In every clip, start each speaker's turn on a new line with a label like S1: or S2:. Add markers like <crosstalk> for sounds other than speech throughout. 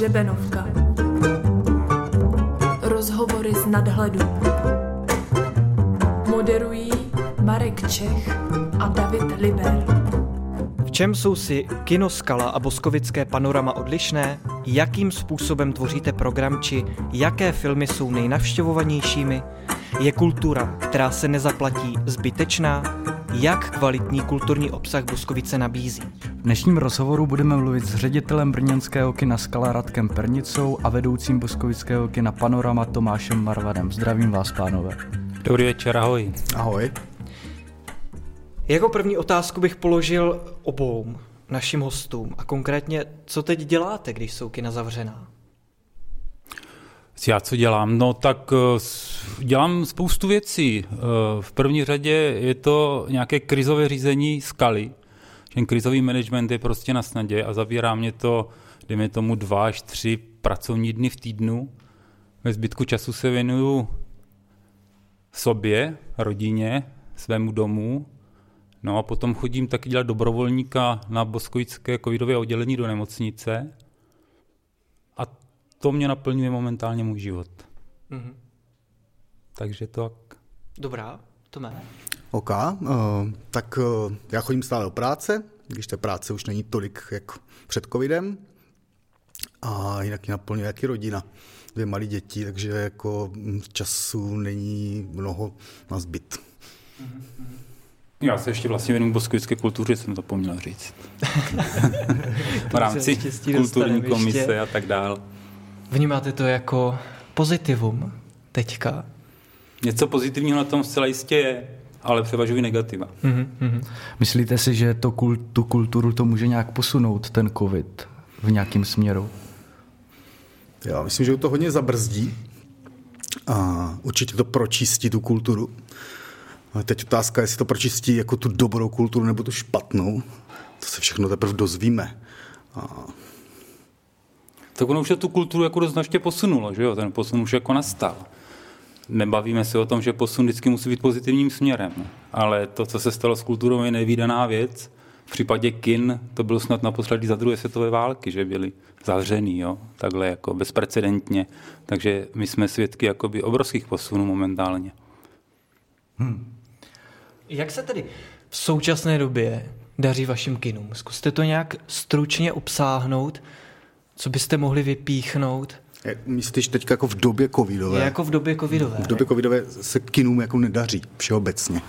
S1: Hřebenovka. Rozhovory z nadhledu. Moderují Marek Čech a David Liber.
S2: V čem jsou si Kinoskala a Boskovické panorama odlišné? Jakým způsobem tvoříte program či jaké filmy jsou nejnavštěvovanějšími? Je kultura, která se nezaplatí, zbytečná? Jak kvalitní kulturní obsah Boskovice nabízí?
S3: V dnešním rozhovoru budeme mluvit s ředitelem brněnského kina Skala Radkem Pernicou a vedoucím boskovického kina Panorama Tomášem Marvadem. Zdravím vás, pánové.
S4: Dobrý večer, ahoj.
S5: Ahoj.
S2: Jako první otázku bych položil obou našim hostům a konkrétně, co teď děláte, když jsou kina zavřená?
S4: Já co dělám? No tak eh, dělám spoustu věcí. Eh, v první řadě je to nějaké krizové řízení skaly. Ten krizový management je prostě na snadě a zabírá mě to, dejme tomu, dva až tři pracovní dny v týdnu. Ve zbytku času se věnuju sobě, rodině, svému domu. No a potom chodím taky dělat dobrovolníka na boskovické covidové oddělení do nemocnice to mě naplňuje momentálně můj život. Mm-hmm. Takže tak.
S2: Dobrá, to mé.
S5: OK, uh, tak uh, já chodím stále do práce, když té práce už není tolik jak před covidem. A jinak mě naplňuje jaký rodina. Dvě malé děti, takže jako času není mnoho na zbyt. Mm-hmm.
S4: Já se ještě vlastně věnuju boskovické kultuře, jsem to poměl říct. <laughs> v rámci kulturní komise ještě. a tak dále.
S2: Vnímáte to jako pozitivum teďka?
S4: Něco pozitivního na tom zcela jistě je, ale převažují negativa. Mm-hmm.
S3: Myslíte si, že to, tu kulturu to může nějak posunout, ten covid, v nějakém směru?
S5: Já myslím, že to hodně zabrzdí a určitě to pročistí tu kulturu. Ale teď otázka, jestli to pročistí jako tu dobrou kulturu nebo tu špatnou. To se všechno teprve dozvíme. A
S4: tak ono už se tu kulturu jako značně posunulo, že jo? ten posun už jako nastal. Nebavíme se o tom, že posun vždycky musí být pozitivním směrem, ale to, co se stalo s kulturou, je nevýdaná věc. V případě kin to bylo snad naposledy za druhé světové války, že byli zavřený, jo? takhle jako bezprecedentně. Takže my jsme svědky jakoby obrovských posunů momentálně.
S2: Hmm. Jak se tedy v současné době daří vašim kinům? Zkuste to nějak stručně obsáhnout, co byste mohli vypíchnout?
S5: Myslíš teď jako v době covidové?
S2: Je jako v době covidové.
S5: V době covidové se kinům jako nedaří všeobecně.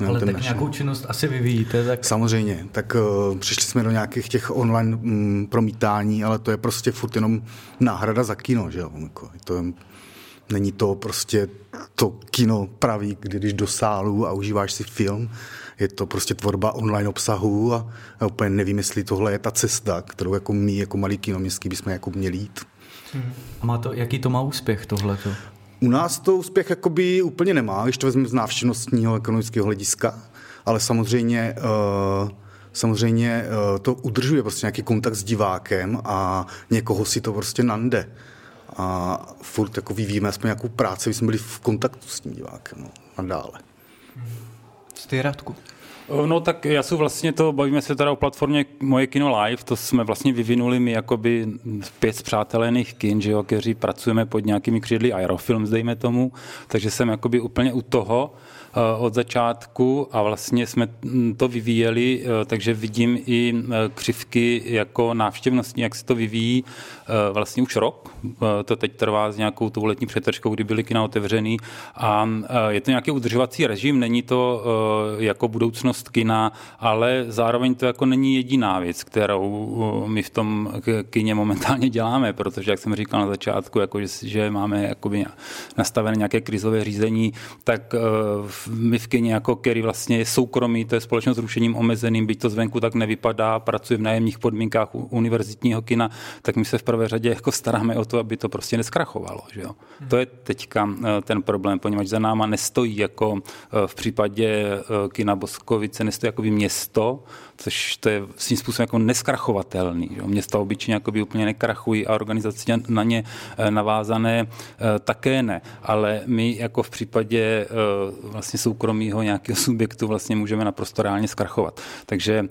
S3: No, Ale tak naši. nějakou činnost asi vyvíjíte. Tak...
S5: Samozřejmě, tak uh, přišli jsme do nějakých těch online um, promítání, ale to je prostě furt jenom náhrada za kino, že jo? Jako, to je, není to prostě to kino pravý, když do sálu a užíváš si film je to prostě tvorba online obsahu a já úplně nevím, jestli tohle je ta cesta, kterou jako my, jako malý kinoměstský, bychom jako měli jít.
S3: A má to, jaký to má úspěch tohleto?
S5: U nás to úspěch jakoby úplně nemá, když to vezmeme z návštěvnostního ekonomického hlediska, ale samozřejmě uh, samozřejmě uh, to udržuje prostě nějaký kontakt s divákem a někoho si to prostě nande. A furt jako vyvíjíme aspoň nějakou práci, jsme byli v kontaktu s tím divákem no, a dále.
S2: Ty Radku.
S4: No tak já jsem vlastně to, bavíme se teda o platformě Moje kino live, to jsme vlastně vyvinuli my jakoby pět zpřátelených kin, že jo, kteří pracujeme pod nějakými křídly Aerofilms, dejme tomu, takže jsem jakoby úplně u toho, Eh, od začátku a vlastně jsme to vyvíjeli, eh, takže vidím i eh, křivky jako návštěvnostní, jak se to vyvíjí vlastně už rok. To teď trvá s nějakou tou letní přetržkou, kdy byly kina otevřený a je to nějaký udržovací režim, není to jako budoucnost kina, ale zároveň to jako není jediná věc, kterou my v tom kině momentálně děláme, protože, jak jsem říkal na začátku, jako že, že máme jakoby nastavené nějaké krizové řízení, tak my v kyně jako který vlastně je soukromý, to je společnost s rušením omezeným, byť to zvenku tak nevypadá, pracuje v nájemních podmínkách univerzitního kina, tak my se v prvé řadě jako staráme o to, aby to prostě neskrachovalo. Že jo? Hmm. To je teďka eh, ten problém, poněvadž za náma nestojí jako eh, v případě eh, kina Boskovice, nestojí jako město, což to je svým způsobem jako neskrachovatelný. Že? Města obyčejně jako by úplně nekrachují a organizace na ně navázané také ne. Ale my jako v případě vlastně vlastně soukromého nějakého <laughs> subjektu vlastně můžeme naprosto reálně zkrachovat. Takže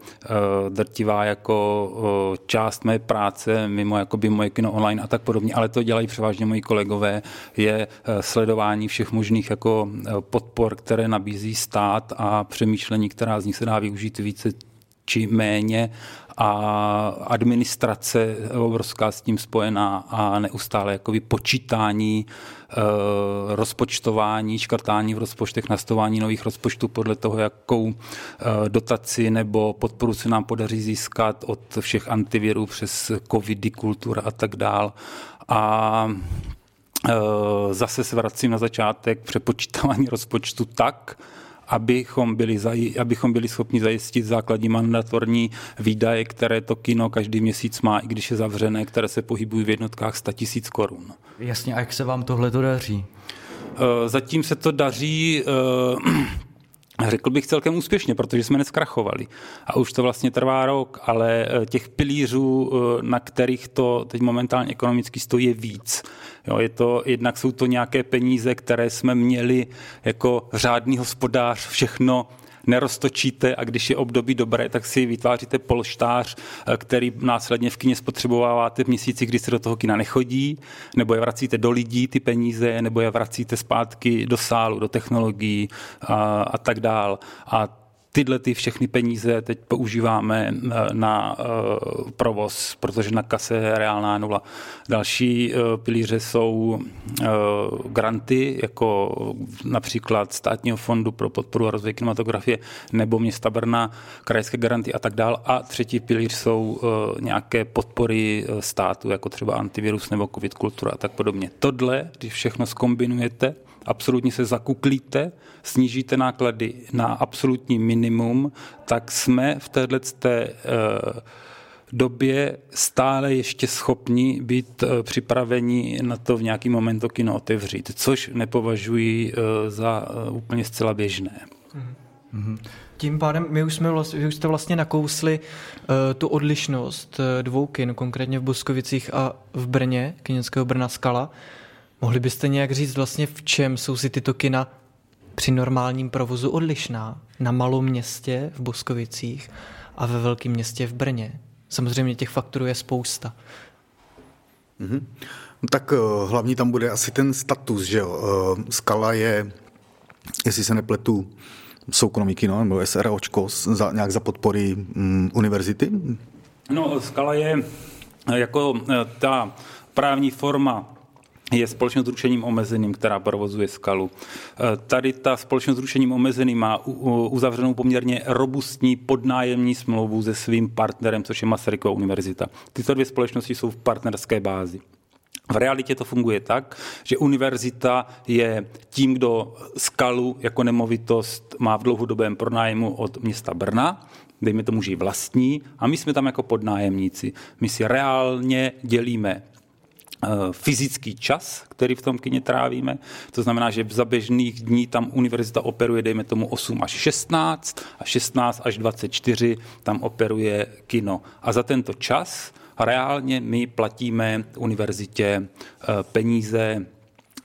S4: drtivá jako část mé práce, mimo jakoby moje kino online a tak podobně, ale to dělají převážně moji kolegové, je sledování všech možných jako podpor, které nabízí stát a přemýšlení, která z nich se dá využít více či méně a administrace obrovská s tím spojená a neustále jakoby počítání, e, rozpočtování, škrtání v rozpočtech, nastavování nových rozpočtů podle toho, jakou e, dotaci nebo podporu se nám podaří získat od všech antivirů přes covidy, kultura a tak dál. A e, zase se vracím na začátek přepočítávání <laughs> rozpočtu tak, abychom byli, zaj, abychom byli schopni zajistit základní mandatorní výdaje, které to kino každý měsíc má, i když je zavřené, které se pohybují v jednotkách 100 tisíc korun.
S3: Jasně, a jak se vám tohle to daří?
S4: Eh, zatím se to daří eh, Řekl bych celkem úspěšně, protože jsme neskrachovali. A už to vlastně trvá rok, ale eh, těch pilířů, na kterých to teď momentálně ekonomicky stojí, je víc. Jo, je to, jednak jsou to nějaké peníze, které jsme měli jako řádný hospodář všechno neroztočíte a když je období dobré, tak si vytváříte polštář, eh, který následně v kině spotřebováváte v měsíci, kdy se do toho kina nechodí, nebo je vracíte do lidí ty peníze, nebo je vracíte zpátky do sálu, do technologií a, a tak dál. A tyhle ty všechny peníze teď používáme eh, na uh, provoz, protože na kase je reálná nula. Další uh, pilíře jsou granty, jako například státního fondu pro podporu a rozvoj kinematografie nebo města Brna, krajské garanty a tak dál. A třetí pilíř jsou nějaké podpory státu, jako třeba antivirus nebo covid kultura a tak podobně. Tohle, když všechno skombinujete, absolutně se zakuklíte, snížíte náklady na absolutní minimum, tak jsme v této té, uh, době stále ještě schopni být uh, připraveni na to v nějaký moment to kino otevřít, což nepovažuji uh, za úplně zcela běžné.
S2: Mm-hmm. Tím pádem my už, jsme vlastně, vy už jste vlastně nakousli uh, tu odlišnost uh, dvou kin, konkrétně v Boskovicích a v Brně, kineckého Brna Skala. Mohli byste nějak říct vlastně, v čem jsou si tyto kina při normálním provozu odlišná na malom městě v Boskovicích a ve velkém městě v Brně? Samozřejmě těch faktorů je spousta.
S5: Mm-hmm. Tak uh, hlavní tam bude asi ten status, že jo. Uh, Skala je, jestli se nepletu, soukromý kino nebo SROčko za, nějak za podpory um, univerzity?
S4: No, Skala je jako ta právní forma je společnost s ručením omezeným, která provozuje skalu. E, tady ta společnost s ručením omezeným má uzavřenou poměrně robustní podnájemní smlouvu se svým partnerem, což je Masarykova univerzita. Tyto dvě společnosti jsou v partnerské bázi. V realitě to funguje tak, že univerzita je tím, kdo skalu jako nemovitost má v dlouhodobém pronájmu od města Brna, dejme tomu, že vlastní, a my jsme tam jako podnájemníci. My si reálně dělíme Eh, fyzický čas, který v tom kině trávíme. To znamená, že za běžných dní tam univerzita operuje, dejme tomu 8 až 16 a 16 až 24 tam operuje kino. A za tento čas reálně my platíme univerzitě eh, peníze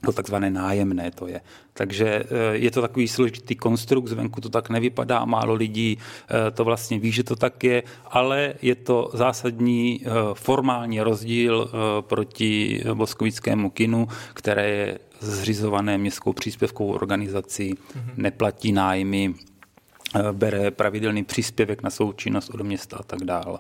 S4: to takzvané nájemné to je. Takže eh, je to takový složitý konstrukt, zvenku to tak nevypadá, málo lidí eh, to vlastně ví, že to tak je, ale je to zásadní eh, formální rozdíl proti boskovickému kinu, které je zřizované městskou příspěvkovou organizací, mm-hmm. neplatí nájmy, bere pravidelný příspěvek na součinnost od města a tak dále.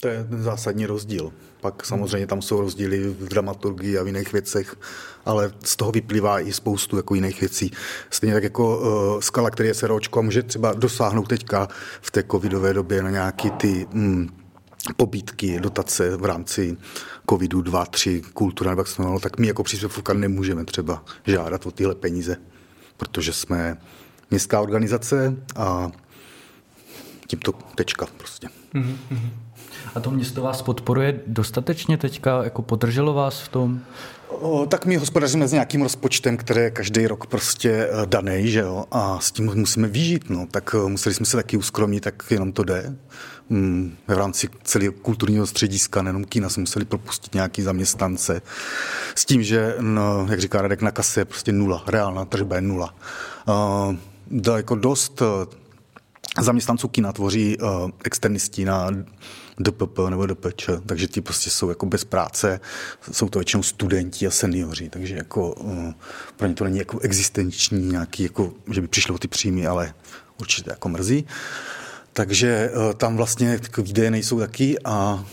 S5: To je ten zásadní rozdíl. Pak samozřejmě tam jsou rozdíly v dramaturgii a v jiných věcech, ale z toho vyplývá i spoustu jako jiných věcí. Stejně tak jako uh, skala, který je seročko, může třeba dosáhnout teďka v té covidové době na nějaký ty mm, pobítky, dotace v rámci covidu 2, 3, kultura, nebo jak se tak my jako příspěvka nemůžeme třeba žádat o tyhle peníze, protože jsme městská organizace a tímto tečka prostě. Mm-hmm.
S3: A to město vás podporuje dostatečně teďka, jako podrželo vás v tom?
S5: O, tak my hospodaříme s nějakým rozpočtem, který je každý rok prostě eh, daný, že jo, a s tím musíme vyžít, no, tak eh, museli jsme se taky uskromit, tak jenom to jde. Mm, v rámci celého kulturního střediska, nejenom kina, jsme museli propustit nějaký zaměstnance s tím, že, no, jak říká Radek, na kase je prostě nula, reálná tržba je nula. Uh, jako dost zaměstnanců kina tvoří uh, externisti na DPP nebo DPČ, takže ti prostě jsou jako bez práce, jsou to většinou studenti a seniori, takže jako uh, pro ně to není jako existenční nějaký, jako, že by přišlo ty příjmy, ale určitě jako mrzí. Takže uh, tam vlastně výdaje nejsou taky a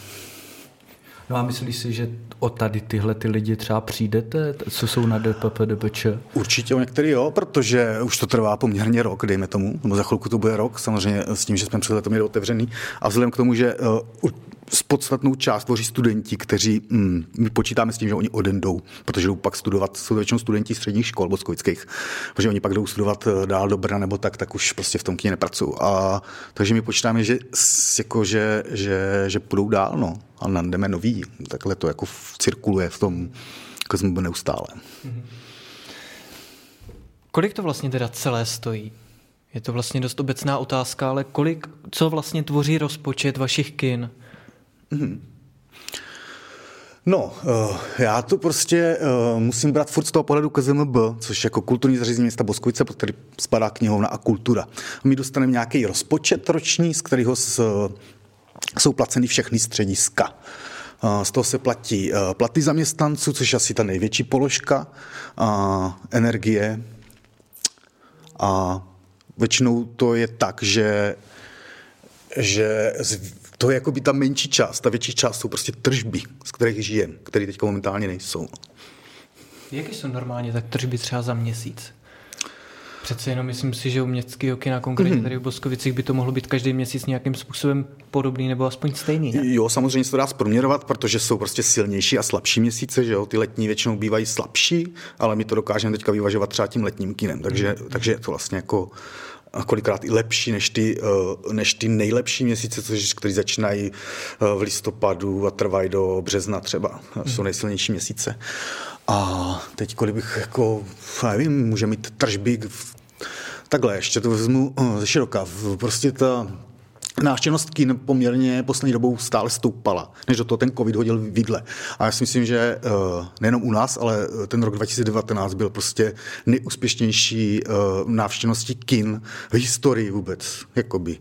S3: No a myslíš si, že o tady tyhle ty lidi třeba přijdete, co jsou na DPP, DPČ?
S5: Určitě o některý jo, protože už to trvá poměrně rok, dejme tomu, nebo za chvilku to bude rok, samozřejmě s tím, že jsme před letem měli otevřený. A vzhledem k tomu, že uh, s podstatnou část tvoří studenti, kteří, mm, my počítáme s tím, že oni odendou, protože jdou pak studovat, jsou většinou studenti středních škol boskovických, protože oni pak jdou studovat eh, dál do Brna nebo tak, tak už prostě v tom kyně nepracují. A, takže my počítáme, že, jako, že, že, že půjdou dál, no, a jdeme nový. Takhle to jako cirkuluje v tom jako neustále. Mm-hmm.
S2: Kolik to vlastně teda celé stojí? Je to vlastně dost obecná otázka, ale kolik, co vlastně tvoří rozpočet vašich kin? Mm-hmm.
S5: No, uh, já to prostě uh, musím brát furt z toho pohledu KZMB, což jako kulturní zařízení města Boskovice, pod který spadá knihovna a kultura. My dostaneme nějaký rozpočet roční, z kterého uh, jsou placeny všechny střediska. Z toho se platí platy zaměstnanců, což je asi ta největší položka, uh, energie a většinou to je tak, že že to je jako by ta menší část, ta větší část jsou prostě tržby, z kterých žijeme, které teď momentálně nejsou.
S2: Jaké jsou normálně tak tržby třeba za měsíc? Přece jenom myslím si, že u městského kina, konkrétně mm-hmm. tady v Boskovicích, by to mohlo být každý měsíc nějakým způsobem podobný nebo aspoň stejný. Ne?
S5: Jo, samozřejmě se to dá zproměrovat, protože jsou prostě silnější a slabší měsíce, že jo? Ty letní většinou bývají slabší, ale my to dokážeme teďka vyvažovat třeba tím letním kinem, takže, mm-hmm. takže je to vlastně jako a kolikrát i lepší než ty, eh, než ty nejlepší měsíce, které začínají eh, v listopadu a trvají do března třeba. Hmm. Jsou nejsilnější měsíce. A teď, kolik bych jako, nevím, může mít tržby takhle, ještě to vezmu eh, ze široka. Prostě ta Návštěvnost kin poměrně poslední dobou stále stoupala, než do toho ten covid hodil vidle. A já si myslím, že uh, nejenom u nás, ale ten rok 2019 byl prostě nejúspěšnější uh, návštěvností kin v historii vůbec, jakoby.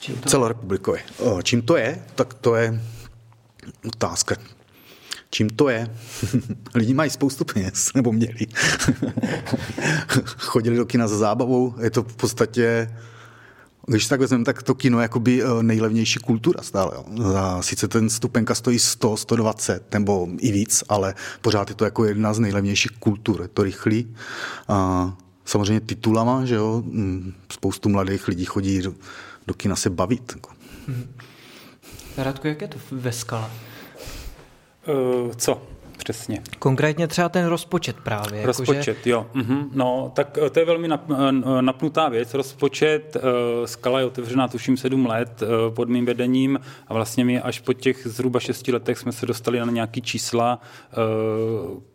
S5: Čím to? Celorepublikově. Čím to je? Tak to je otázka. Čím to je? <laughs> Lidi mají spoustu peněz, <laughs> nebo měli. <laughs> Chodili do kina za zábavou, je to v podstatě když tak vezmeme, tak to kino je jakoby eh, nejlevnější kultura stále. Jo. Sice ten stupenka stojí 100, 120 nebo i víc, ale pořád je to jako jedna z nejlevnějších kultur. Je to rychlý. A samozřejmě titulama, že jo, mm, spoustu mladých lidí chodí do, do kina se bavit. Hmm.
S2: Radku, jak je to ve skale?
S4: Uh, co? Přesně.
S2: Konkrétně třeba ten rozpočet právě.
S4: Rozpočet, jako, že... jo. Mhm. No, tak eh, to je velmi nap, eh, napnutá věc. Rozpočet, eh, skala je otevřená tuším sedm let pod mým vedením a vlastně my až po těch zhruba šesti letech jsme se dostali na nějaký čísla,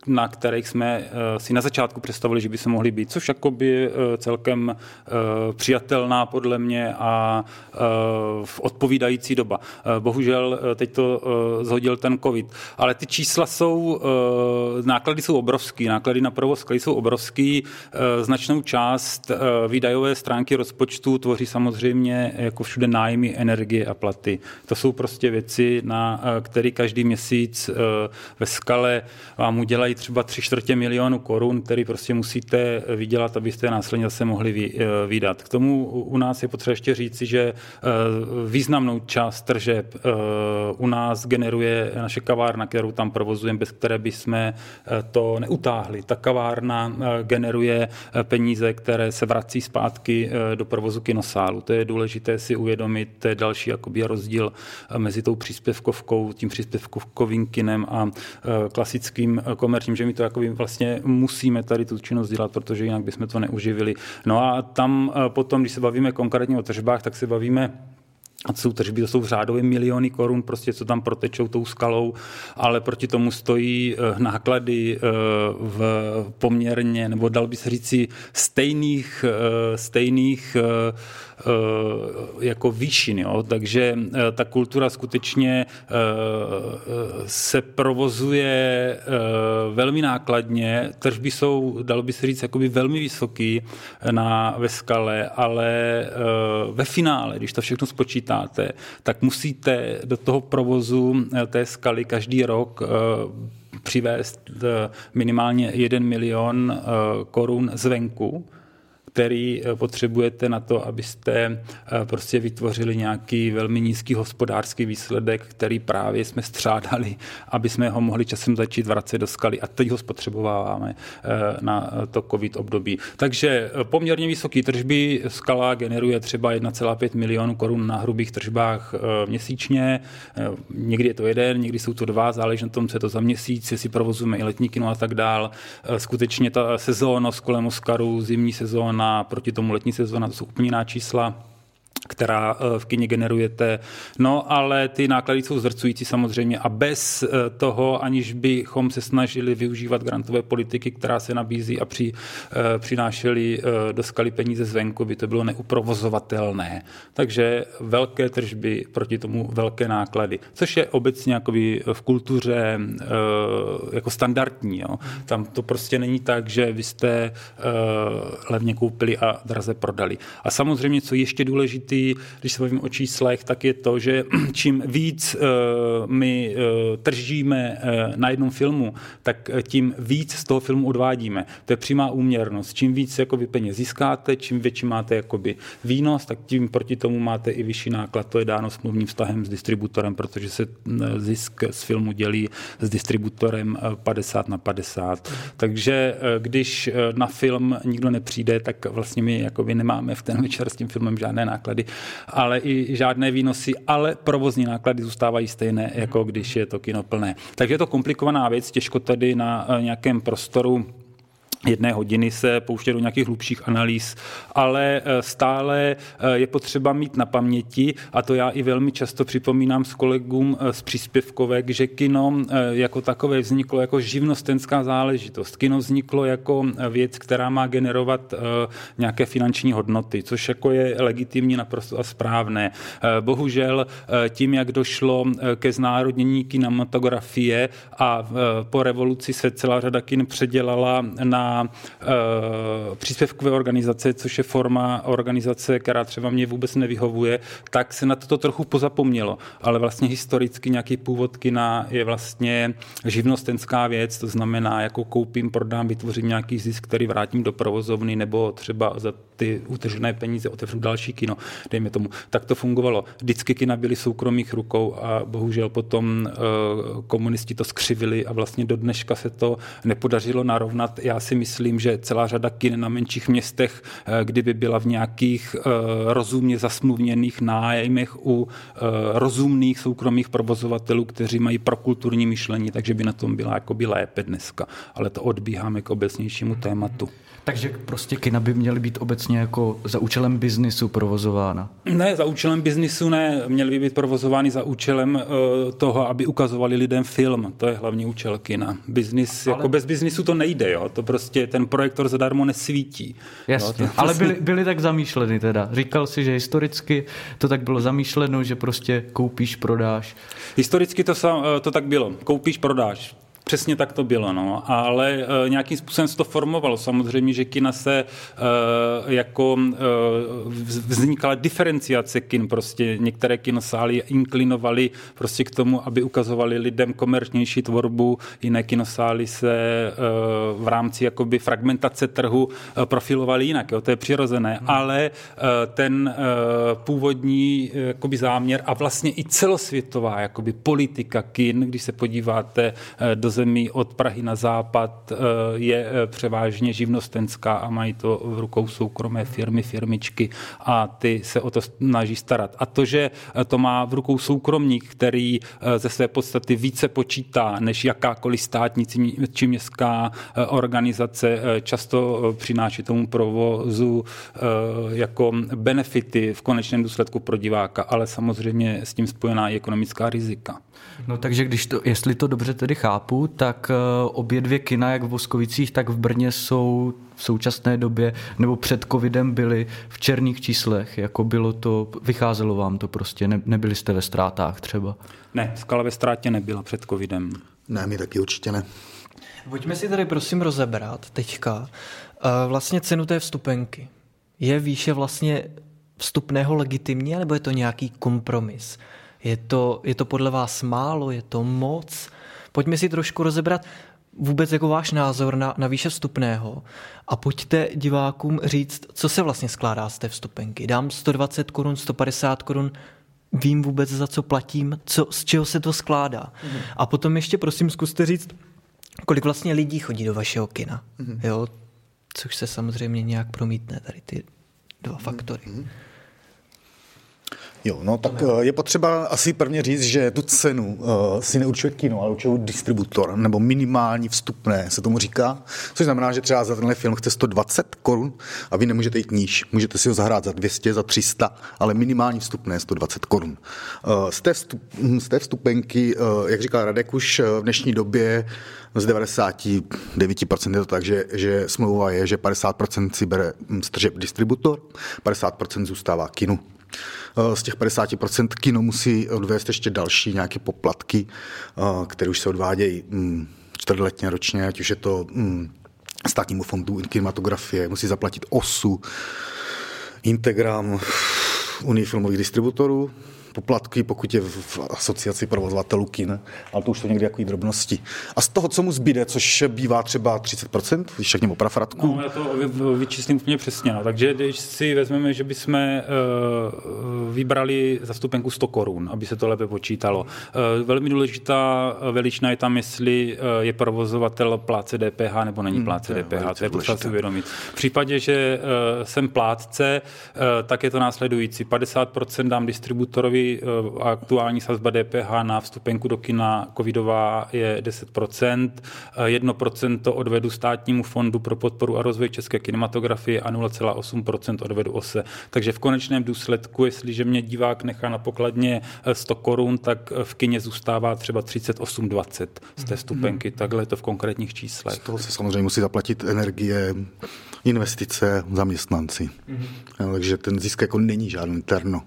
S4: na kterých jsme si na začátku představili, že by se mohli být, což jakoby celkem přijatelná podle mě a odpovídající doba. Bohužel teď to zhodil ten covid. Ale ty čísla jsou Eh, náklady jsou obrovský, náklady na provoz sklady jsou obrovský, eh, značnou část eh, výdajové stránky rozpočtu tvoří samozřejmě jako všude nájmy, energie a platy. To jsou prostě věci, na které každý měsíc ve skale vám udělají třeba tři čtvrtě milionu korun, který prostě musíte vydělat, abyste následně zase mohli vydat. K tomu u nás je potřeba ještě říci, že významnou část tržeb u nás generuje naše kavárna, kterou tam provozujeme, bez které by jsme to neutáhli. Ta kavárna generuje peníze, které se vrací zpátky do provozu kinosálu. To je důležité si uvědomit, to je další jakoby rozdíl mezi tou příspěvkovkou, tím příspěvkovým kinem a klasickým komerčním, že my to jakoby vlastně musíme tady tu činnost dělat, protože jinak bychom to neuživili. No a tam potom, když se bavíme konkrétně o tržbách, tak se bavíme a to jsou tržby, to jsou řádové miliony korun, prostě co tam protečou tou skalou, ale proti tomu stojí eh, náklady eh, v poměrně, nebo dal by se říci, stejných, eh, stejných jako výšin. Jo? Takže ta kultura skutečně se provozuje velmi nákladně, tržby jsou, dalo by se říct, jakoby velmi vysoký na, ve skale, ale ve finále, když to všechno spočítá, chystáte, tak musíte do toho provozu eh, té skaly každý rok eh, přivést eh, minimálně 1 milion korun zvenku který eh, potřebujete na to, abyste eh, prostě vytvořili nějaký velmi nízký hospodářský výsledek, který právě jsme střádali, aby jsme ho mohli časem začít vracet do skaly a teď ho spotřebováváme eh, na to covid období. Takže poměrně vysoké tržby skala generuje třeba 1,5 milionu korun na hrubých tržbách měsíčně. Někdy je to jeden, někdy jsou to dva, záleží na tom, co je to za měsíc, jestli provozujeme i letní kino a tak dál. Skutečně ta sezónnost kolem Oscaru, zimní sezóna, sezóna proti tomu letní sezóna, to jsou úplně jiná čísla která eh, v kině generujete. No ale ty náklady jsou zrcující samozřejmě a bez eh, toho, aniž bychom se snažili využívat grantové politiky, která se nabízí a při, eh, přinášeli do skaly peníze zvenku, by to bylo neuprovozovatelné. Takže velké tržby, proti tomu velké náklady, což je obecně v kultuře jako standardní. Jo. Tam to prostě není tak, že vy jste levně koupili a draze prodali. A samozřejmě, co ještě důležité, důležitý, když se bavím o číslech, tak je to, že <clears throat> čím víc uh, my uh, tržíme uh, na jednom filmu, tak tím víc z toho filmu odvádíme. To je přímá úměrnost. Čím víc jakoby, peněz získáte, čím větší máte jakoby, výnos, tak tím proti tomu máte i vyšší náklad. To je dáno smluvním vztahem s distributorem, protože se zisk z filmu dělí s distributorem 50 na 50. Takže když na film nikdo nepřijde, tak vlastně my jakoby nemáme v ten večer s tím filmem žádné náklady ale i žádné výnosy, ale provozní náklady zůstávají stejné, jako když je to kino plné. Takže je to komplikovaná věc, těžko tady na eh, nějakém prostoru jedné hodiny se pouštět do nějakých hlubších analýz, ale eh, stále eh, je potřeba mít na paměti, a to já i velmi často připomínám s kolegům z příspěvkovek, že kino jako takové vzniklo jako živnostenská záležitost. Kino vzniklo jako věc, která má generovat nějaké finanční hodnoty, což jako je legitimní naprosto a správné. Bohužel tím, jak došlo ke znárodnění kinematografie a po revoluci se celá řada kin předělala na uh, příspěvkové organizace, což je forma organizace, která třeba mě vůbec nevyhovuje, tak se na toto trochu pozapomnělo. Ale vlastně historicky nějaký původ kina je vlastně živnostenská věc, to znamená, jako koupím, prodám, vytvořím nějaký zisk, který vrátím do provozovny nebo třeba za ty utržené peníze otevřu další kino, dejme tomu. Tak to fungovalo. Vždycky kina byly soukromých rukou a bohužel potom uh, komunisti to skřivili a vlastně do dneška se to nepodařilo narovnat. Já si myslím, že celá řada kin na menších městech, uh, kdyby byla v nějakých uh, rozumně zasmluvněných nájmech u rozumných soukromých provozovatelů, kteří mají prokulturní myšlení, takže by na tom byla jakoby lépe dneska. Ale to odbíháme k obecnějšímu tématu.
S3: Takže prostě kina by měly být obecně jako za účelem biznisu provozována?
S4: Ne, za účelem biznisu ne. Měly by být provozovány za účelem uh, toho, aby ukazovali lidem film. To je hlavní účel kina. Biznis, ale... jako bez biznisu to nejde, jo. To prostě ten projektor zadarmo nesvítí.
S3: Jasně, jo? To, ale byly, byly tak zamýšleny teda. Říkal si, že historicky to tak bylo zamýšleno, že prostě koupíš, prodáš.
S4: Historicky to, eh, to tak bylo. Koupíš, prodáš. Přesně tak to bylo, no. ale e, nějakým způsobem se to formovalo. Samozřejmě, že kina se e, jako e, vznikala diferenciace kin, prostě některé kinosály inklinovaly prostě k tomu, aby ukazovali lidem komerčnější tvorbu, jiné kinosály se e, v rámci jakoby fragmentace trhu e, profilovaly jinak, jo, to je přirozené, hmm. ale e, ten e, původní e, jakoby záměr a vlastně i celosvětová jakoby politika kin, když se podíváte e, do území od Prahy na západ je převážně živnostenská a mají to v rukou soukromé firmy, firmičky a ty se o to snaží starat. A to, že to má v rukou soukromník, který ze své podstaty více počítá než jakákoliv státní či městská organizace, často přináší tomu provozu jako benefity v konečném důsledku pro diváka, ale samozřejmě s tím spojená i ekonomická rizika.
S3: No takže když to, jestli to dobře tedy chápu, tak eh, obě dvě kina, jak v Voskovicích, tak v Brně jsou v současné době nebo před covidem byly v černých číslech, jako bylo to, vycházelo vám to prostě, ne, nebyli jste ve ztrátách třeba?
S4: Ne, skala ve ztrátě nebyla před covidem.
S5: Ne, my taky určitě ne.
S2: Pojďme si tady prosím rozebrat teďka eh, vlastně cenu té vstupenky. Je výše vlastně vstupného legitimní, nebo je to nějaký kompromis? Je to, je to podle vás málo, je to moc? Pojďme si trošku rozebrat vůbec jako váš názor na, na výše vstupného a pojďte divákům říct, co se vlastně skládá z té vstupenky. Dám 120 korun, 150 korun, vím vůbec, za co platím, co, z čeho se to skládá. Mm. A potom ještě prosím zkuste říct, kolik vlastně lidí chodí do vašeho kina. Mm. Jo? Což se samozřejmě nějak promítne, tady ty dva faktory. Mm.
S5: Jo, no tak eh, je potřeba asi prvně říct, že tu cenu uh, si neurčuje kino, ale určuje distributor, nebo minimální vstupné se tomu říká, což znamená, že třeba za tenhle film chce 120 korun a vy nemůžete jít níž. Můžete si ho zahrát za 200, za 300, ale minimální vstupné je 120 korun. Uh, z, té vstup, hm, z té vstupenky, uh, jak říkal Radek, už v dnešní době z 99% je to tak, že, že smlouva je, že 50% si bere hm, stržeb distributor, 50% zůstává kinu. Eh, z těch 50% kino musí odvést ještě další nějaké poplatky, eh, které už se odvádějí mm, čtvrtletně ročně, ať už je to mm, státnímu fondu kinematografie, musí zaplatit OSU, Integram, Unii filmových distributorů, poplatky, pokud je v asociaci provozovatelů kin, ale to už jsou někdy jako drobnosti. A z toho, co mu zbyde, což bývá třeba 30%, když řekněme o prafratku.
S4: No, já to vyčíslím úplně přesně. No. Takže když si vezmeme, že bychom uh, vybrali za vstupenku 100 korun, aby se to lépe počítalo. Uh, velmi důležitá veličina je tam, jestli je provozovatel pláce DPH nebo není pláce hmm, DPH. To je potřeba si uvědomit. V případě, že jsem plátce, tak je to následující. 50% dám distributorovi Eh, aktuální sazba DPH na vstupenku do kina covidová je 10%, 1% eh, odvedu státnímu fondu pro podporu a rozvoj české kinematografie a 0,8% odvedu OSE. Takže v konečném důsledku, jestliže mě divák nechá na pokladně 100 eh, korun, tak v kině zůstává třeba 38,20 z té vstupenky. Hmm. Takhle je to v konkrétních číslech. Z
S5: toho se samozřejmě musí zaplatit energie, investice, zaměstnanci. Mm-hmm. Takže ten zisk jako není žádný terno.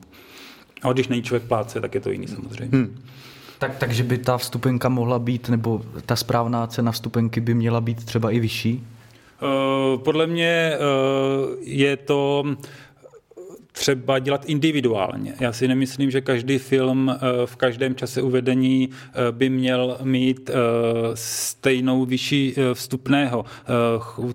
S4: A když není člověk pláce, tak je to jiný samozřejmě. Hmm.
S3: Tak, takže by ta vstupenka mohla být, nebo ta správná cena vstupenky by měla být třeba i vyšší?
S4: Uh, podle mě uh, je to třeba dělat individuálně. Já si nemyslím, že každý film eh, v každém čase uvedení eh, by měl mít eh, stejnou vyšší vstupného.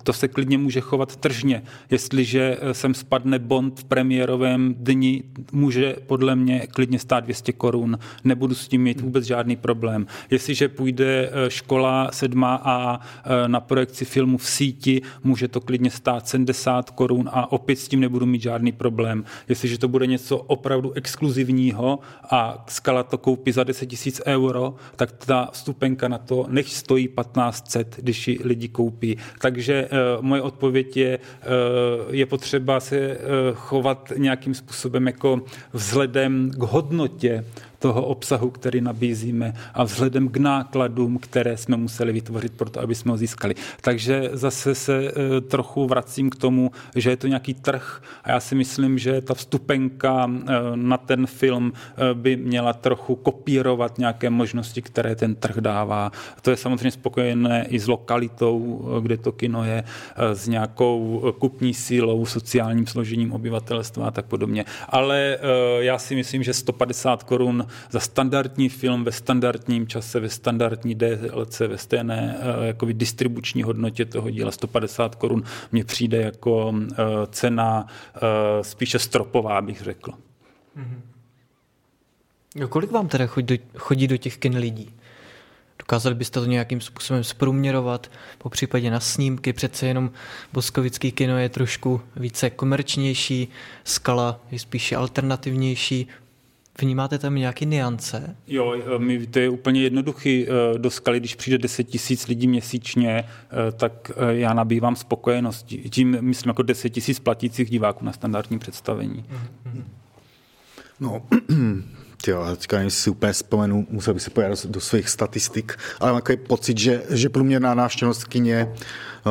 S4: To se klidně může chovat tržně. Jestliže sem spadne Bond v premiérovém dni, může podle mě klidně stát 200 korun. Nebudu s tím mít vůbec žádný problém. Jestliže půjde škola 7 a na projekci filmu v síti, může to klidně stát 70 korun a opět s tím nebudu mít žádný problém. Jestliže to bude něco opravdu exkluzivního a skala to koupí za 10 tisíc euro, tak ta vstupenka na to nech stojí 1500, když ji lidi koupí. Takže uh, moje odpověď je, uh, je potřeba se uh, chovat nějakým způsobem jako vzhledem k hodnotě toho obsahu, který nabízíme a vzhledem k nákladům, které jsme museli vytvořit pro to, aby jsme ho získali. Takže zase se eh, trochu vracím k tomu, že je to nějaký trh a já si myslím, že ta vstupenka eh, na ten film eh, by měla trochu kopírovat nějaké možnosti, které ten trh dává. To je samozřejmě spokojené i s lokalitou, kde to kino je, s nějakou kupní sílou, sociálním složením obyvatelstva a tak podobně. Ale já si myslím, že 150 korun za standardní film ve standardním čase, ve standardní DLC, ve stejné eh, jako distribuční hodnotě toho díla 150 korun mně přijde jako eh, cena eh, spíše stropová, bych řekl.
S2: Mm-hmm. kolik vám teda chodí do, chodí do těch kin lidí? Dokázali byste to nějakým způsobem zprůměrovat, po případě na snímky, přece jenom Boskovický kino je trošku více komerčnější, skala je spíše alternativnější, Vnímáte tam nějaké niance?
S4: Jo, my, to je úplně jednoduchý. Eh, do skaly, když přijde 10 tisíc lidí měsíčně, eh, tak eh, já nabývám spokojenost. Tím myslím jako 10 tisíc platících diváků na standardní představení.
S5: No, <clears throat> Jo, teďka nevím, si úplně vzpomenu, musel bych se podívat do, do svých statistik, ale mám takový pocit, že, že průměrná návštěvnost kyně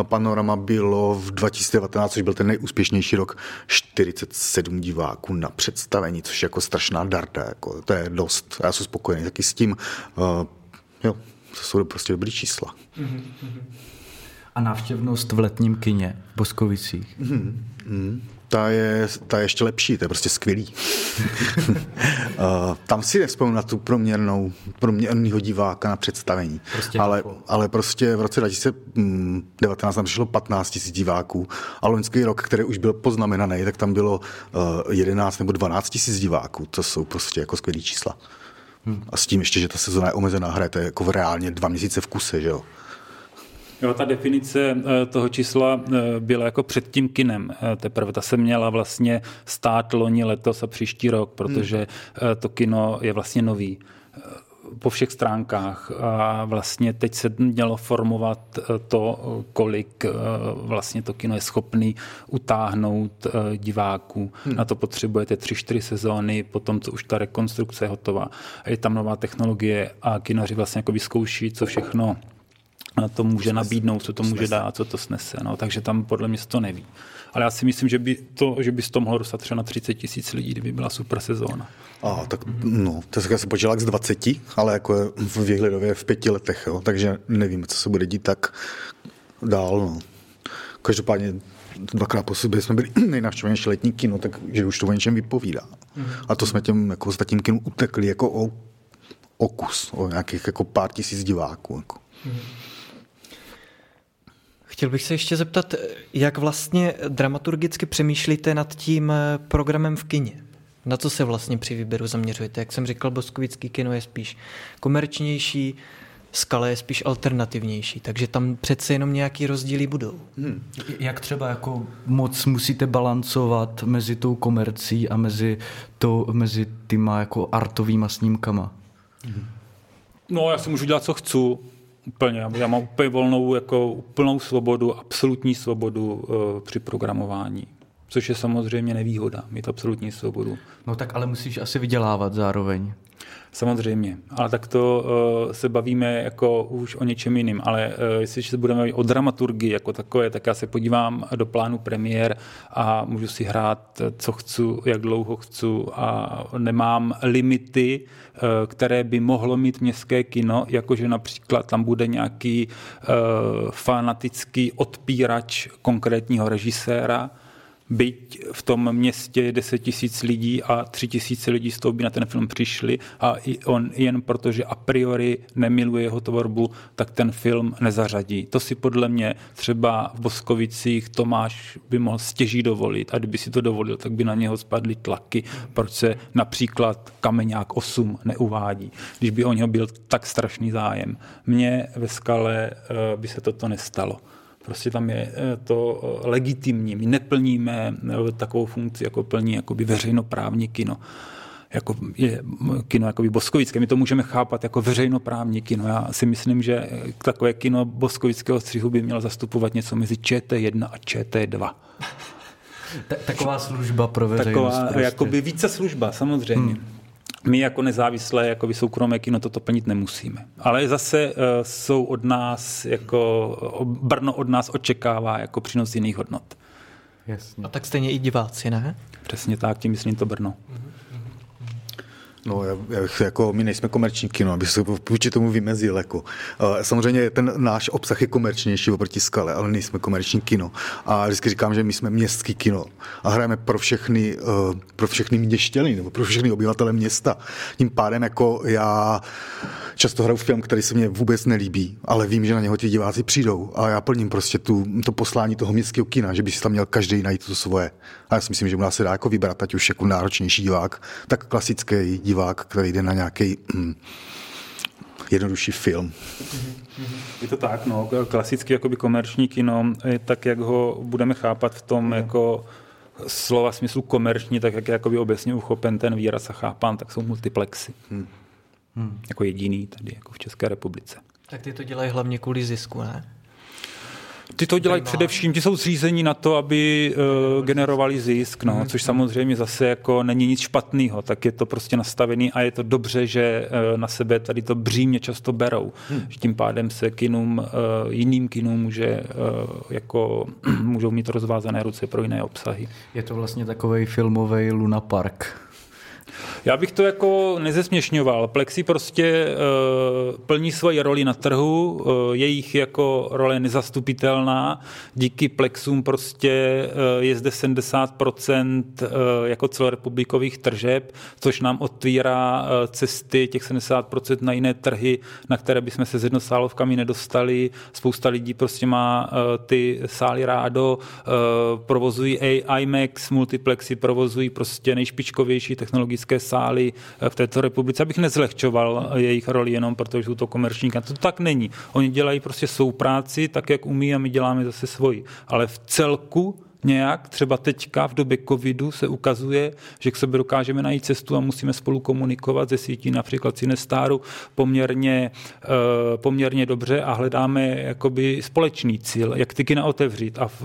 S5: Panorama bylo v 2019, což byl ten nejúspěšnější rok, 47 diváků na představení, což je jako strašná darda, jako, to je dost. Já jsem spokojený taky s tím. Uh, jo, to jsou prostě dobrý čísla.
S3: A návštěvnost v letním kině v Boskovicích?
S5: Mm-hmm ta je, ta je ještě lepší, to je prostě skvělý. <laughs> Tam si nevzpomínám na tu proměrnou, proměrného diváka na představení. Prostě ale, jako- ale prostě v roce 2019 tam přišlo 15 000 diváků a loňský rok, který už byl poznamenaný, tak tam bylo 11 nebo 12 000 diváků. To jsou prostě jako skvělý čísla. Hmm. A s tím ještě, že ta sezona je omezená hra, to je jako v reálně dva měsíce v kuse, že jo.
S4: Jo, ta definice eh, toho čísla eh, byla jako před tím kinem. Eh, teprve ta se měla vlastně stát loni, letos a příští rok, protože hmm. to kino je vlastně nový po všech stránkách a vlastně teď se mělo formovat to, kolik vlastně to kino je schopný utáhnout diváků. Hmm. Na to potřebujete tři, čtyři sezóny, potom co už ta rekonstrukce je hotová. Je tam nová technologie a kinaři vlastně jako vyzkouší, co všechno to může nabídnout, co to může dát, co to snese. No, takže tam podle mě se to neví. Ale já si myslím, že by to, že by to mohlo dostat třeba na 30 tisíc lidí, kdyby byla super sezóna.
S5: A, tak no, to se počítal z 20, ale jako v výhledově v pěti letech, jo, takže nevím, co se bude dít tak dál. No. Každopádně dvakrát po sobě jsme byli <clears throat> nejnavštěvenější letní kino, takže už to o něčem vypovídá. A to jsme těm jako zatím kinu utekli jako o, o kus, o nějakých jako pár tisíc diváků. Jako.
S2: Chtěl bych se ještě zeptat, jak vlastně dramaturgicky přemýšlíte nad tím eh, programem v kině? Na co se vlastně při výběru zaměřujete? Jak jsem říkal, Boskovický kino je spíš komerčnější, skala je spíš alternativnější, takže tam přece jenom nějaký rozdíly budou. Hmm.
S3: Jak třeba jako moc musíte balancovat mezi tou komercí a mezi, to, mezi týma jako artovýma snímkama?
S4: Hmm. No, já si můžu dělat, co chci. Úplně. Já mám úplně volnou, jako úplnou svobodu, absolutní svobodu uh, při programování. Což je samozřejmě nevýhoda, mít absolutní svobodu.
S3: No tak ale musíš asi vydělávat zároveň.
S4: Samozřejmě, ale tak to uh, se bavíme jako už o něčem jiným, ale uh, jestli se budeme bavit o dramaturgii jako takové, tak já se podívám do plánu premiér a můžu si hrát, co chci, jak dlouho chci a nemám limity, uh, které by mohlo mít městské kino, jakože například tam bude nějaký uh, fanatický odpírač konkrétního režiséra, byť v tom městě je 10 tisíc lidí a 3 tisíce lidí z toho by na ten film přišli a i on jen protože a priori nemiluje jeho tvorbu, tak ten film nezařadí. To si podle mě třeba v Boskovicích Tomáš by mohl stěží dovolit a kdyby si to dovolil, tak by na něho spadly tlaky, proč se například Kameňák 8 neuvádí, když by o něho byl tak strašný zájem. Mně ve skale eh, by se toto nestalo. Prostě tam je eh, to eh, legitimní. My neplníme eh, takovou funkci, jako plní jakoby veřejnoprávní kino jako je kino jakoby boskovické. My to můžeme chápat jako veřejnoprávní kino. Já si myslím, že takové kino boskovického střihu by mělo zastupovat něco mezi ČT1 a ČT2. <laughs>
S3: Taková služba pro veřejnost.
S4: Taková prostě. jakoby více služba, samozřejmě. Hmm my jako nezávislé, jako by soukromé kino toto plnit nemusíme. Ale zase uh, jsou od nás, jako Brno od nás očekává jako přínos jiných hodnot.
S2: Jasně. A tak stejně i diváci, ne?
S4: Přesně tak, tím myslím to Brno. Mm-hmm.
S5: No, já, já, jako my nejsme komerční kino, aby se vůči tomu vymezil. Jako. Samozřejmě ten náš obsah je komerčnější oproti skale, ale nejsme komerční kino. A vždycky říkám, že my jsme městský kino a hrajeme pro všechny, uh, pro všechny měštěny nebo pro všechny obyvatele města. Tím pádem jako já často hraju film, který se mně vůbec nelíbí, ale vím, že na něho ti diváci přijdou a já plním prostě tu, to poslání toho městského kina, že by si tam měl každý najít to svoje. A já si myslím, že u nás se dá jako vybrat, ať už jako náročnější divák, tak klasický divák, který jde na nějaký mm, jednodušší film.
S4: Je to tak, no, klasický jakoby komerční kino, tak jak ho budeme chápat v tom jako slova smyslu komerční, tak jak je jakoby obecně uchopen ten výraz a chápán, tak jsou multiplexy. Hmm. Hmm. Jako jediný tady jako v České republice.
S2: Tak ty to dělají hlavně kvůli zisku, ne?
S4: Ty to dělají především, ty jsou zřízení na to, aby uh, generovali zisk, no, což samozřejmě zase jako není nic špatného, tak je to prostě nastavený a je to dobře, že uh, na sebe tady to břímě často berou. Hmm. Že tím pádem se kinům, uh, jiným kinům může, uh, jako, <clears throat> můžou mít rozvázané ruce pro jiné obsahy.
S3: Je to vlastně takový filmový Luna Park.
S4: Já bych to jako nezesměšňoval. Plexi prostě uh, plní svoji roli na trhu, uh, jejich jako role nezastupitelná. Díky Plexům prostě uh, je zde 70% uh, jako celorepublikových tržeb, což nám otvírá uh, cesty těch 70% na jiné trhy, na které bychom se s jednosálovkami nedostali. Spousta lidí prostě má uh, ty sály rádo, uh, provozují IMAX, multiplexy, provozují prostě nejšpičkovější technologické sály eh, v této republice, abych nezlehčoval jejich roli jenom protože jsou to komerční. To tak není. Oni dělají prostě soupráci tak, jak umí a my děláme zase svoji. Ale v celku nějak, třeba teďka v době covidu se ukazuje, že k sobě dokážeme najít cestu a musíme spolu komunikovat ze sítí například Cinestáru poměrně, eh, poměrně dobře a hledáme jakoby společný cíl, jak ty kina otevřít. A v,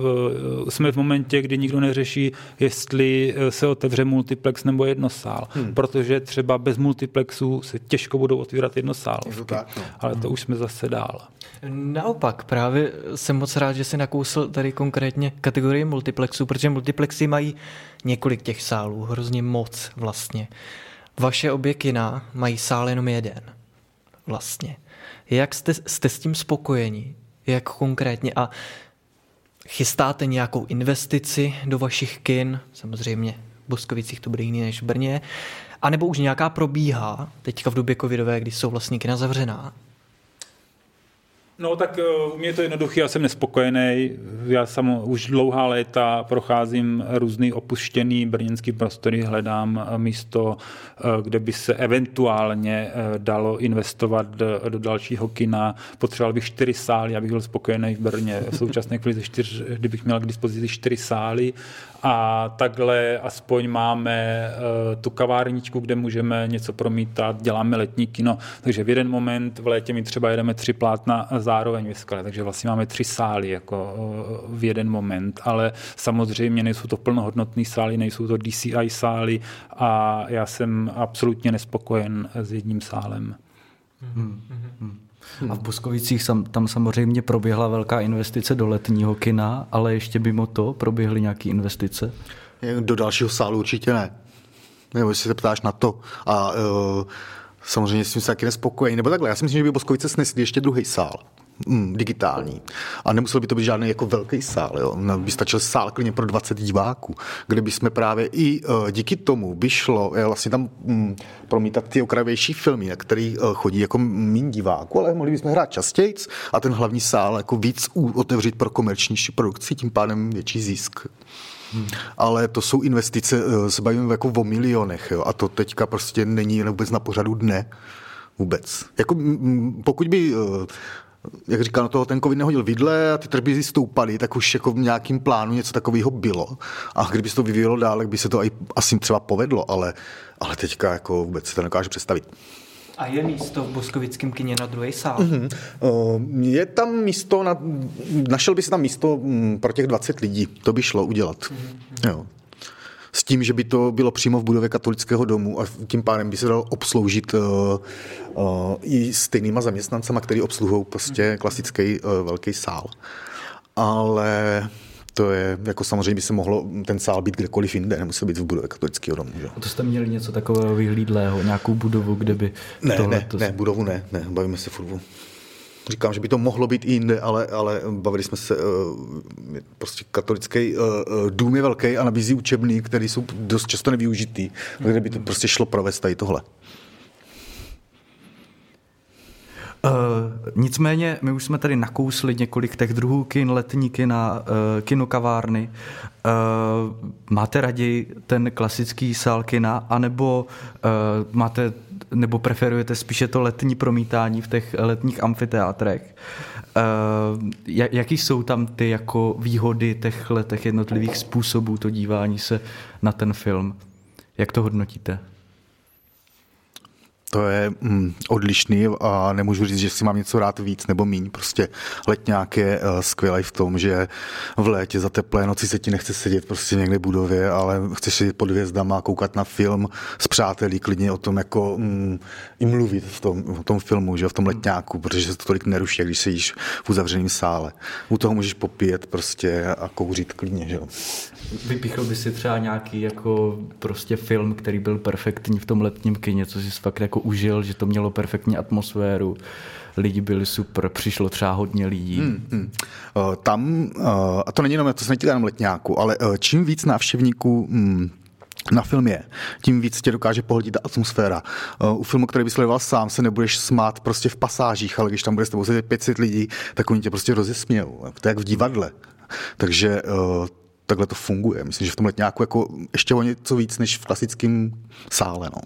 S4: eh, jsme v momentě, kdy nikdo neřeší, jestli eh, se otevře multiplex nebo jednosál, hmm. protože třeba bez multiplexu se těžko budou otvírat jednosálovky. Tak, no. Ale to už jsme zase dál.
S2: Naopak, právě jsem moc rád, že si nakousl tady konkrétně kategorii multiplexů, protože multiplexy mají několik těch sálů, hrozně moc vlastně. Vaše obě kina mají sál jenom jeden vlastně. Jak jste, jste s tím spokojeni? Jak konkrétně? A chystáte nějakou investici do vašich kin? Samozřejmě v Boskovicích to bude jiný než v Brně. A nebo už nějaká probíhá teďka v době covidové, kdy jsou vlastně kina zavřená?
S4: No tak eh, u mě je to jednoduché, já jsem nespokojený. Já sam už dlouhá léta procházím různý opuštěný brněnský prostory, hledám eh, místo, eh, kde by se eventuálně dalo investovat do, dalšího kina. Potřeboval bych čtyři sály, abych byl spokojený v Brně. V současné chvíli čtyř, kdybych měl k dispozici čtyři sály a takhle aspoň máme uh, tu kavárničku, kde můžeme něco promítat, děláme letní kino, takže v jeden moment v létě my třeba jedeme tři plátna zároveň v skle, takže vlastně máme tři sály jako uh, v jeden moment, ale samozřejmě nejsou to plnohodnotné sály, nejsou to DCI sály a já jsem absolutně nespokojen s jedním sálem. Hmm.
S3: Hmm. A v Boskovicích tam samozřejmě proběhla velká investice do letního kina, ale ještě mimo to proběhly nějaké investice?
S5: Do dalšího sálu určitě ne. Nebo jestli se ptáš na to. A uh, samozřejmě tím se taky nespokojený. Nebo takhle, já si myslím, že by Boskovice snesli ještě druhý sál mm, digitální. A nemusel by to být žádný jako velký sál. Jo. By stačil sál klidně pro 20 diváků, kde by jsme právě i uh, díky tomu by šlo je, vlastně tam mm, promítat ty okrajovější filmy, na který uh, chodí jako méně diváků, ale mohli bychom hrát častěji a ten hlavní sál jako víc otevřít pro komerčnější produkci, tím pádem větší zisk. Hmm. Ale to jsou investice, se bavíme jako o milionech jo, a to teďka prostě není vůbec na pořadu dne. Vůbec. Jako, pokud by jak říkal, no toho ten covid nehodil vidle a ty tržby stoupaly, tak už jako v nějakým plánu něco takového bylo. A kdyby se to vyvíjelo dál, tak by se to i asi třeba povedlo, ale, ale teďka jako vůbec se to nekáže představit.
S2: A je místo v Boskovickém kině na druhé sál? Mm-hmm.
S5: Je tam místo, na, našel by se tam místo mm, pro těch 20 lidí, to by šlo udělat. Mm-hmm. Jo s tím, že by to bylo přímo v budově katolického domu a tím pádem by se dalo obsloužit uh, uh, i stejnýma zaměstnancama, který obsluhují prostě mhm. klasický uh, velký sál. Ale to je, jako samozřejmě by se mohlo ten sál být kdekoliv jinde, nemusel být v budově katolického domu. Že?
S3: A to jste měli něco takového vyhlídlého, nějakou budovu, kde by...
S5: Ne, ne, ne, budovu ne, ne, bavíme se furt Říkám, že by to mohlo být i jinde, ale, ale bavili jsme se, uh, prostě katolický uh, dům je velký a nabízí učebný, který jsou dost často nevyužitý, kde by to prostě šlo provést tady tohle.
S3: Uh, nicméně, my už jsme tady nakousli několik těch druhů kin, letní kina, uh, kinokavárny. Uh, máte raději ten klasický sál kina, anebo uh, máte, nebo preferujete spíše to letní promítání v těch letních amfiteátrech? Uh, jaký jsou tam ty jako výhody těch letech jednotlivých způsobů to dívání se na ten film? Jak to hodnotíte?
S5: To je mm, odlišný a nemůžu říct, že si mám něco rád víc nebo míň. Prostě letňák je uh, skvělý v tom, že v létě za teplé noci se ti nechce sedět prostě někde v budově, ale chceš sedět pod hvězdama, koukat na film s přáteli, klidně o tom jako mm, i mluvit v tom, v tom filmu, že v tom letňáku, protože se to tolik neruší, když sedíš v uzavřeném sále. U toho můžeš popíjet prostě a kouřit klidně, že
S3: Vypíchl by si třeba nějaký jako prostě film, který byl perfektní v tom letním kině, co jsi fakt jako užil, že to mělo perfektní atmosféru, lidi byli super, přišlo třeba hodně lidí. Hmm, hmm.
S5: Uh, tam, uh, a to není jenom, to se netýká jenom letňáku, ale uh, čím víc návštěvníků hmm, na film je, tím víc tě dokáže pohodit ta atmosféra. Uh, u filmu, který by sledoval sám, se nebudeš smát prostě v pasážích, ale když tam bude s tebou sedět 500 lidí, tak oni tě prostě rozesmějou. To je jak v divadle. Takže uh, takhle to funguje. Myslím, že v tomhle nějakou jako ještě o něco víc než v klasickém sále. No.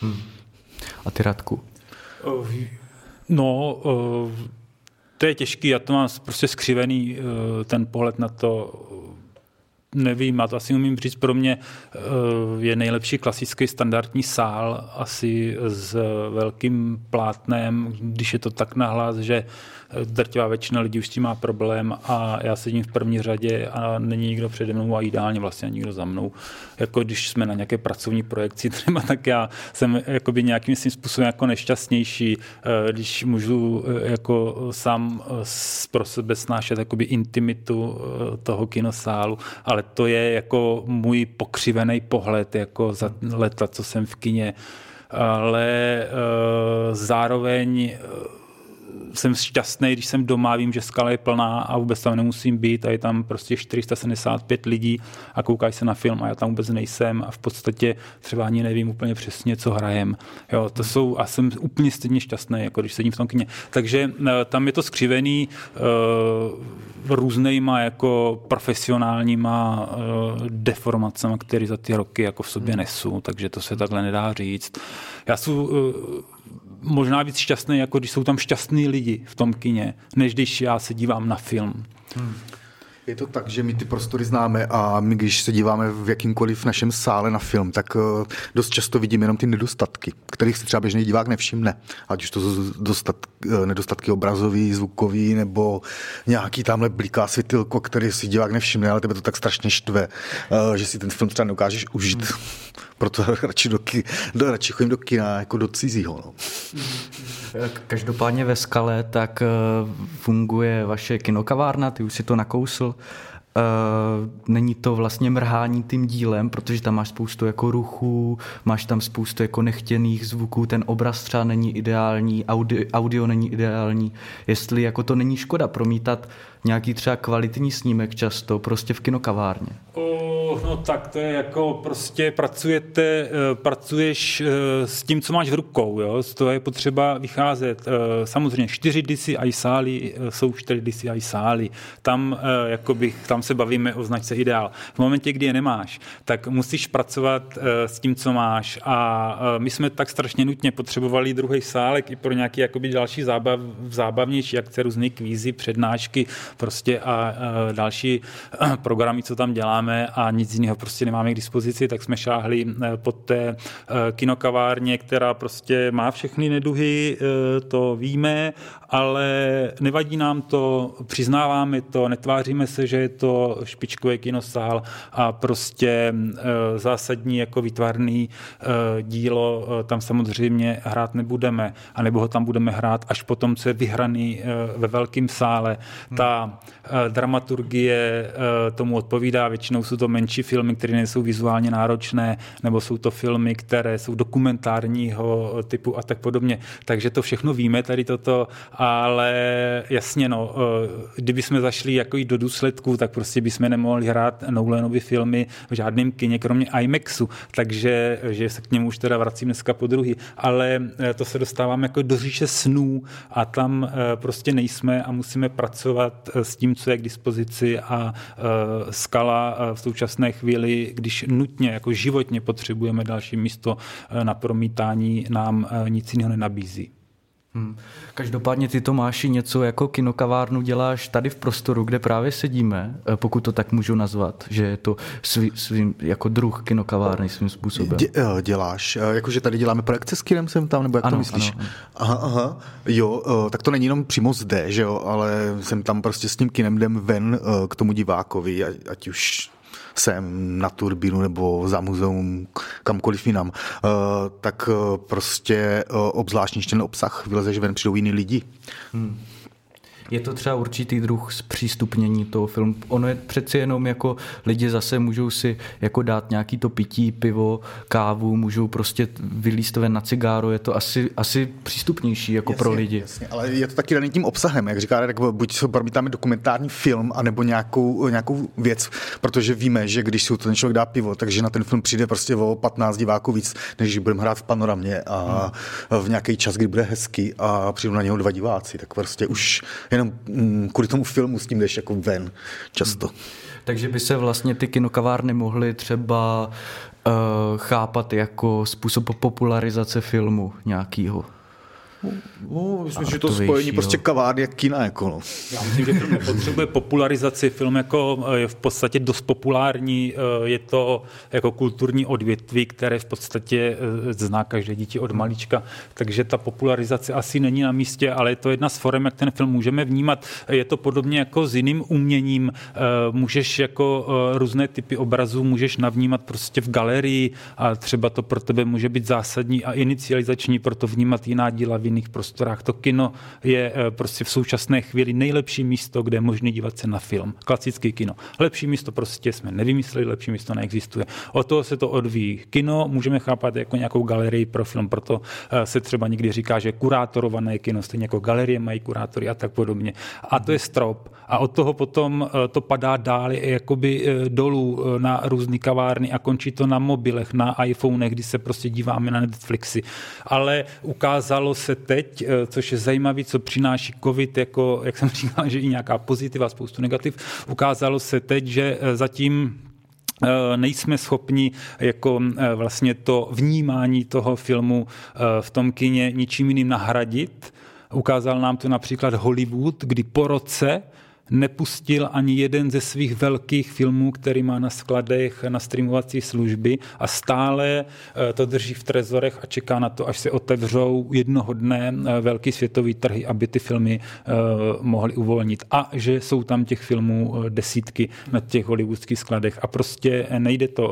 S5: Hmm.
S3: A ty Radku?
S4: No, to je těžký, já to mám prostě skřivený ten pohled na to, nevím, a to asi umím říct, pro mě je nejlepší klasický standardní sál, asi s velkým plátnem, když je to tak nahlas, že drtivá většina lidí už s tím má problém a já sedím v první řadě a není nikdo přede mnou a ideálně vlastně nikdo za mnou. Jako když jsme na nějaké pracovní projekci <laughs> třeba, tak já jsem jakoby nějakým svým způsobem jako nešťastnější, eh, když můžu eh, jako sám eh, pro sebe snášet jakoby intimitu toho kinosálu, ale to je jako můj pokřivený pohled jako za leta, co jsem v kině ale zároveň jsem šťastný, když jsem doma, vím, že skala je plná a vůbec tam nemusím být a je tam prostě 475 lidí a koukají se na film a já tam vůbec nejsem a v podstatě třeba ani nevím úplně přesně, co hrajem. Jo, to jsou, a jsem úplně stejně šťastný, jako když sedím v tom kině. Takže eh, tam je to skřivený uh, různýma jako profesionálníma uh, deformacemi, které za ty roky jako v sobě hmm. nesu, takže to se takhle nedá říct. Já jsem uh, možná víc šťastný, jako když jsou tam šťastní lidi v tom kině, než když já se dívám na film. Hmm.
S5: Je to tak, že my ty prostory známe a my, když se díváme v jakýmkoliv našem sále na film, tak eh, dost často vidíme jenom ty nedostatky, kterých si třeba běžný divák nevšimne. Ať už to jsou dostat, eh, nedostatky obrazový, zvukový, nebo nějaký tamhle bliká světilko, který si divák nevšimne, ale tebe to tak strašně štve, eh, že si ten film třeba neukážeš užít. Hmm. Proto <laughs> radši, do, do, radši chodím do kina jako do cizího. No.
S3: Každopádně ve skale tak funguje vaše kinokavárna, ty už si to nakousl. Uh, není to vlastně mrhání tím dílem, protože tam máš spoustu jako ruchů, máš tam spoustu jako nechtěných zvuků, ten obraz třeba není ideální, audio, audio není ideální. Jestli jako to není škoda promítat nějaký třeba kvalitní snímek často prostě v kinokavárně.
S4: Oh, no tak to je jako prostě pracujete, eh, pracuješ eh, s tím, co máš v rukou, jo? z toho je potřeba vycházet. Eh, samozřejmě 4 DCI sály jsou 4 DCI sály, tam, jakoby, tam se bavíme o značce ideál. V momentě, kdy je nemáš, tak musíš pracovat s tím, co máš a my jsme tak strašně nutně potřebovali druhý sálek i pro nějaký jakoby další zábav, zábavnější akce, různé kvízy, přednášky, prostě a, další programy, co tam děláme a nic jiného prostě nemáme k dispozici, tak jsme šáhli e, pod té e, kinokavárně, která prostě má všechny neduhy, to víme, ale nevadí nám to, přiznáváme to, netváříme se, že je to špičkový kinosál a prostě zásadní jako výtvarný dílo tam samozřejmě hrát nebudeme, anebo ho tam budeme hrát až potom, co je vyhraný ve velkém sále. Ta Dramaturgie eh, tomu odpovídá. Většinou jsou to menší filmy, které nejsou vizuálně náročné, nebo jsou to filmy, které jsou dokumentárního typu a tak podobně. Takže to všechno víme tady toto, ale jasně, no, eh, kdyby jsme zašli jako i do důsledků, tak prostě bychom nemohli hrát Nolanovy filmy v žádném kině, kromě IMAXu, takže že se k němu už teda vracím dneska po druhý, ale to se dostávám jako do říše snů a tam prostě nejsme a musíme pracovat s tím, co je k dispozici a skala v současné chvíli, když nutně jako životně potřebujeme další místo na promítání, nám nic jiného nenabízí.
S3: Hmm. Každopádně ty Tomáši něco jako kinokavárnu děláš tady v prostoru, kde právě sedíme, eh, pokud to tak můžu nazvat, že je to svý, svým jako druh kinokavárny svým způsobem. Dě,
S5: eh, děláš, eh, jakože tady děláme projekce s kinem jsem tam, nebo jak ano, to myslíš? Ano. Aha, aha, jo, tak to není jenom přímo zde, že jo, ale jsem tam prostě s tím kinem jdem ven k tomu divákovi, ať už sem na turbínu nebo za muzeum, kamkoliv jinam, eh, tak eh, prostě eh, obzvláštní ten obsah vylezeš ven, přijdou jiní lidi. Hmm.
S3: Je to třeba určitý druh zpřístupnění toho filmu. Ono je přeci jenom jako lidi zase můžou si jako dát nějaký to pití, pivo, kávu, můžou prostě vylíst ven na cigáro, je to asi, asi přístupnější jako jasně, pro lidi.
S5: Jasně, ale je to taky daný tím obsahem, jak říká, tak buď se promítáme dokumentární film, anebo nějakou, nějakou věc, protože víme, že když si ten člověk dá pivo, takže na ten film přijde prostě o 15 diváků víc, než když budeme hrát v panoramě a hmm. v nějaký čas, kdy bude hezky a přijdou na něho dva diváci, tak prostě už jenom mm, kvůli tomu filmu s tím jdeš jako ven často. Hmm.
S3: Takže by se vlastně ty kinokavárny mohly třeba uh, chápat jako způsob popularizace filmu nějakýho.
S5: No, myslím, že to spojení jo. prostě kavárny jak kina. Jako no.
S4: Já myslím, že film nepotřebuje popularizaci. Film jako eh, je v podstatě dost populární. Eh, je to jako kulturní odvětví, které v podstatě eh, zná každé dítě od malička. Takže ta popularizace asi není na místě, ale je to jedna z forem, jak ten film můžeme vnímat. Je to podobně jako s jiným uměním. Můžeš jako různé typy obrazů můžeš navnímat prostě v galerii a třeba to pro tebe může být zásadní a inicializační pro to vnímat jiná díla v jiných prostorách. To kino je eh, prostě v současné chvíli nejlepší místo, kde je možné dívat se na film. Klasický kino. Lepší místo prostě jsme nevymysleli, lepší místo neexistuje. O toho se to odvíjí. Kino můžeme chápat jako nějakou galerii pro film, proto eh, se třeba někdy říká, že kurátorované kino, stejně jako galerie mají kurátory a tak podobně. A to je strop. A od toho potom eh, to padá dál jakoby dolů na různé kavárny a končí to na mobilech, na iPhonech, kdy se prostě díváme na Netflixy. Ale ukázalo se teď, eh, což je zajímavé, co přináší COVID, jako, jak jsem <laughs> říkal, že i nějaká pozitiva, spoustu negativ, ukázalo se teď, že eh, zatím eh, nejsme schopni jako vlastně to vnímání toho filmu v tom kině ničím jiným nahradit. Ukázal nám to například Hollywood, kdy po roce nepustil ani jeden ze svých velkých filmů, který má na skladech na streamovací služby a stále eh, to drží v trezorech a čeká na to, až se otevřou jednoho dne eh, velký světový trhy, aby ty filmy eh, mohly uvolnit. A že jsou tam těch filmů desítky na těch hollywoodských skladech. A prostě nejde to,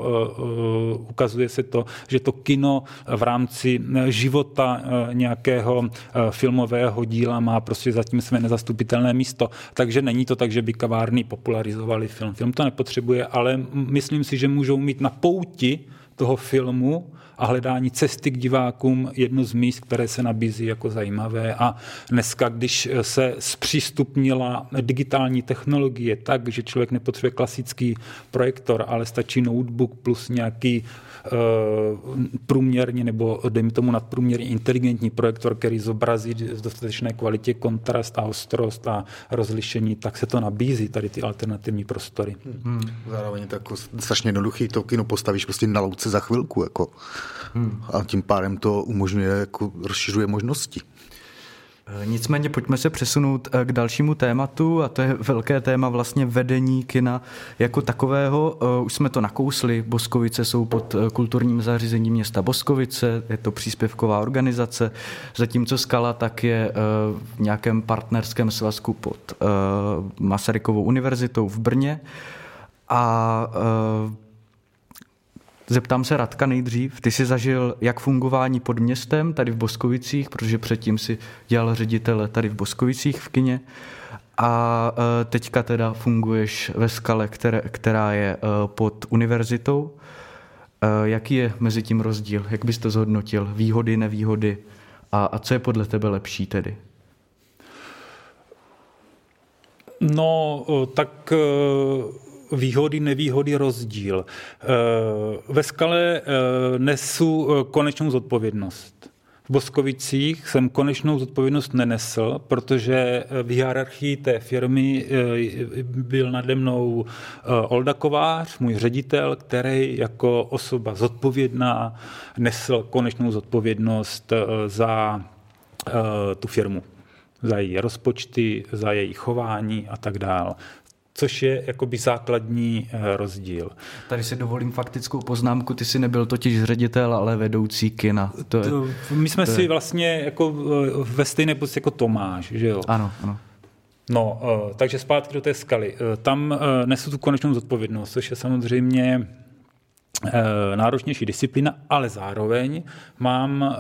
S4: ukazuje se to, že to kino v rámci života nějakého filmového díla má prostě zatím své nezastupitelné místo. Takže není Není to tak, že by kavárny popularizovali film. Film to nepotřebuje, ale myslím si, že můžou mít na pouti toho filmu a hledání cesty k divákům jedno z míst, které se nabízí jako zajímavé. A dneska, když se zpřístupnila digitální technologie tak, že člověk nepotřebuje klasický projektor, ale stačí notebook plus nějaký průměrně nebo dejme tomu nadprůměrně inteligentní projektor, který zobrazí v dostatečné kvalitě kontrast a ostrost a rozlišení, tak se to nabízí, tady ty alternativní prostory.
S5: Hmm. Zároveň to jako strašně jednoduchý, to kino postavíš prostě na louce za chvilku. Jako. Hmm. A tím pádem to umožňuje, jako rozšiřuje možnosti.
S3: Eh, nicméně pojďme se přesunout eh, k dalšímu tématu a to je velké téma vlastně vedení kina jako takového. Eh, už jsme to nakousli, Boskovice jsou pod kulturním zařízením města Boskovice, je to příspěvková organizace, zatímco Skala tak je v nějakém partnerském svazku pod Masarykovou univerzitou v Brně a Zeptám se Radka nejdřív. Ty jsi zažil jak fungování pod městem tady v Boskovicích, protože předtím si dělal ředitele tady v Boskovicích v kině a e, teďka teda funguješ ve skale, které, která je e, pod univerzitou. E, jaký je mezi tím rozdíl? Jak bys to zhodnotil? Výhody, nevýhody? A, a co je podle tebe lepší tedy?
S4: No, tak výhody, nevýhody, rozdíl. Ve skale nesu konečnou zodpovědnost. V Boskovicích jsem konečnou zodpovědnost nenesl, protože v hierarchii té firmy byl nade mnou Olda Kovář, můj ředitel, který jako osoba zodpovědná nesl konečnou zodpovědnost za tu firmu za její rozpočty, za její chování a tak dále což je jakoby základní eh, rozdíl.
S3: Tady si dovolím faktickou poznámku, ty jsi nebyl totiž ředitel, ale vedoucí kina.
S4: To je, to, my jsme to si je... vlastně jako eh, ve stejné pozici jako Tomáš, že jo?
S3: Ano, ano.
S4: No, eh, takže zpátky do té skaly. Tam nesu tu konečnou zodpovědnost, což je samozřejmě náročnější disciplína, ale zároveň mám eh,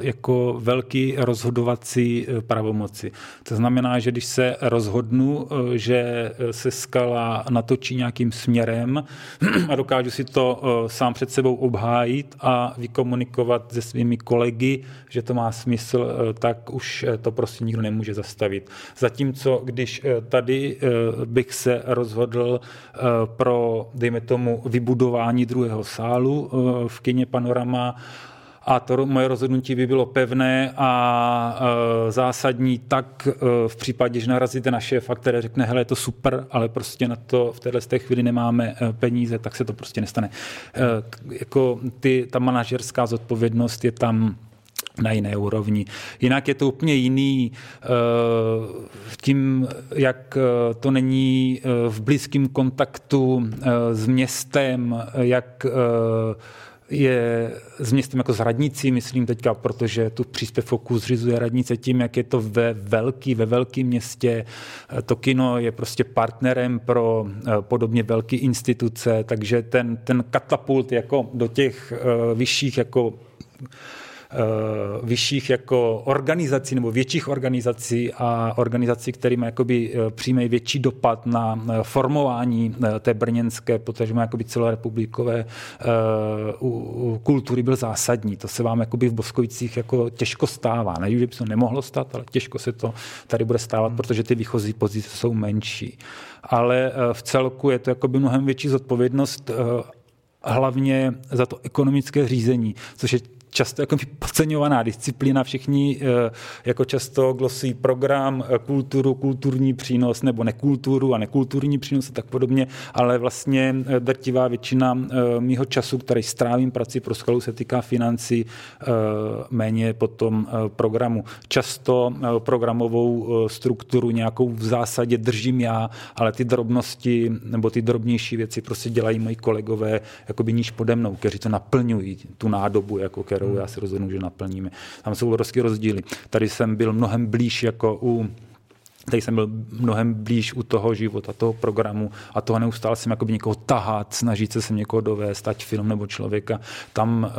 S4: jako velký rozhodovací eh, pravomoci. To znamená, že když se rozhodnu, že se skala natočí nějakým směrem <clears throat> a dokážu si to sám před sebou obhájit a vykomunikovat se svými kolegy, že to má smysl, tak už to prostě nikdo nemůže zastavit. Zatímco, když tady bych se rozhodl pro, dejme tomu, vybudování druhého sálu eh, v kině Panorama a to moje rozhodnutí by bylo pevné a eh, zásadní tak eh, v případě, že narazíte na šéfa, který řekne, hele, je to super, ale prostě na to v téhle chvíli nemáme peníze, tak se to prostě nestane. Jako ty, ta manažerská zodpovědnost je tam na jiné úrovni. Jinak je to úplně jiný eh, tím, jak eh, to není eh, v blízkém kontaktu s městem, jak je s městem jako s radnicí, myslím teďka, protože tu příspěvku zřizuje radnice tím, jak je to ve velký, ve velkém městě. To kino je prostě partnerem pro podobně velké instituce, takže ten, ten katapult jako do těch vyšších jako vyšších jako organizací nebo větších organizací a organizací, které mají jakoby eh, přímý větší dopad na formování eh, té brněnské, protože má jakoby celorepublikové kultury byl zásadní. To se vám jakoby v Boskovicích jako těžko stává. Ne, že by se to nemohlo stát, ale těžko se to tady bude stávat, hmm. protože ty výchozí pozice jsou menší. Ale v celku je to jakoby mnohem větší zodpovědnost hlavně za to ekonomické řízení, což je často jako podceňovaná disciplína. Všichni eh, jako často glosují program, eh, kulturu, kulturní přínos nebo nekulturu a nekulturní přínos a tak podobně, ale vlastně eh, drtivá většina mýho času, který strávím prací pro skalu, se týká financí, méně potom programu. Často programovou strukturu nějakou v zásadě držím já, ale ty drobnosti nebo ty drobnější věci prostě dělají moji kolegové jakoby níž pode mnou, kteří to naplňují, tu nádobu, jako kterou já si rozhodnu, že naplníme. Tam jsou obrovské rozdíly. Tady jsem byl mnohem blíž jako u Tady jsem byl mnohem blíž u toho života, toho programu a toho neustále jsem jakoby někoho tahat, snažit se sem někoho dovést, ať film nebo člověka. Tam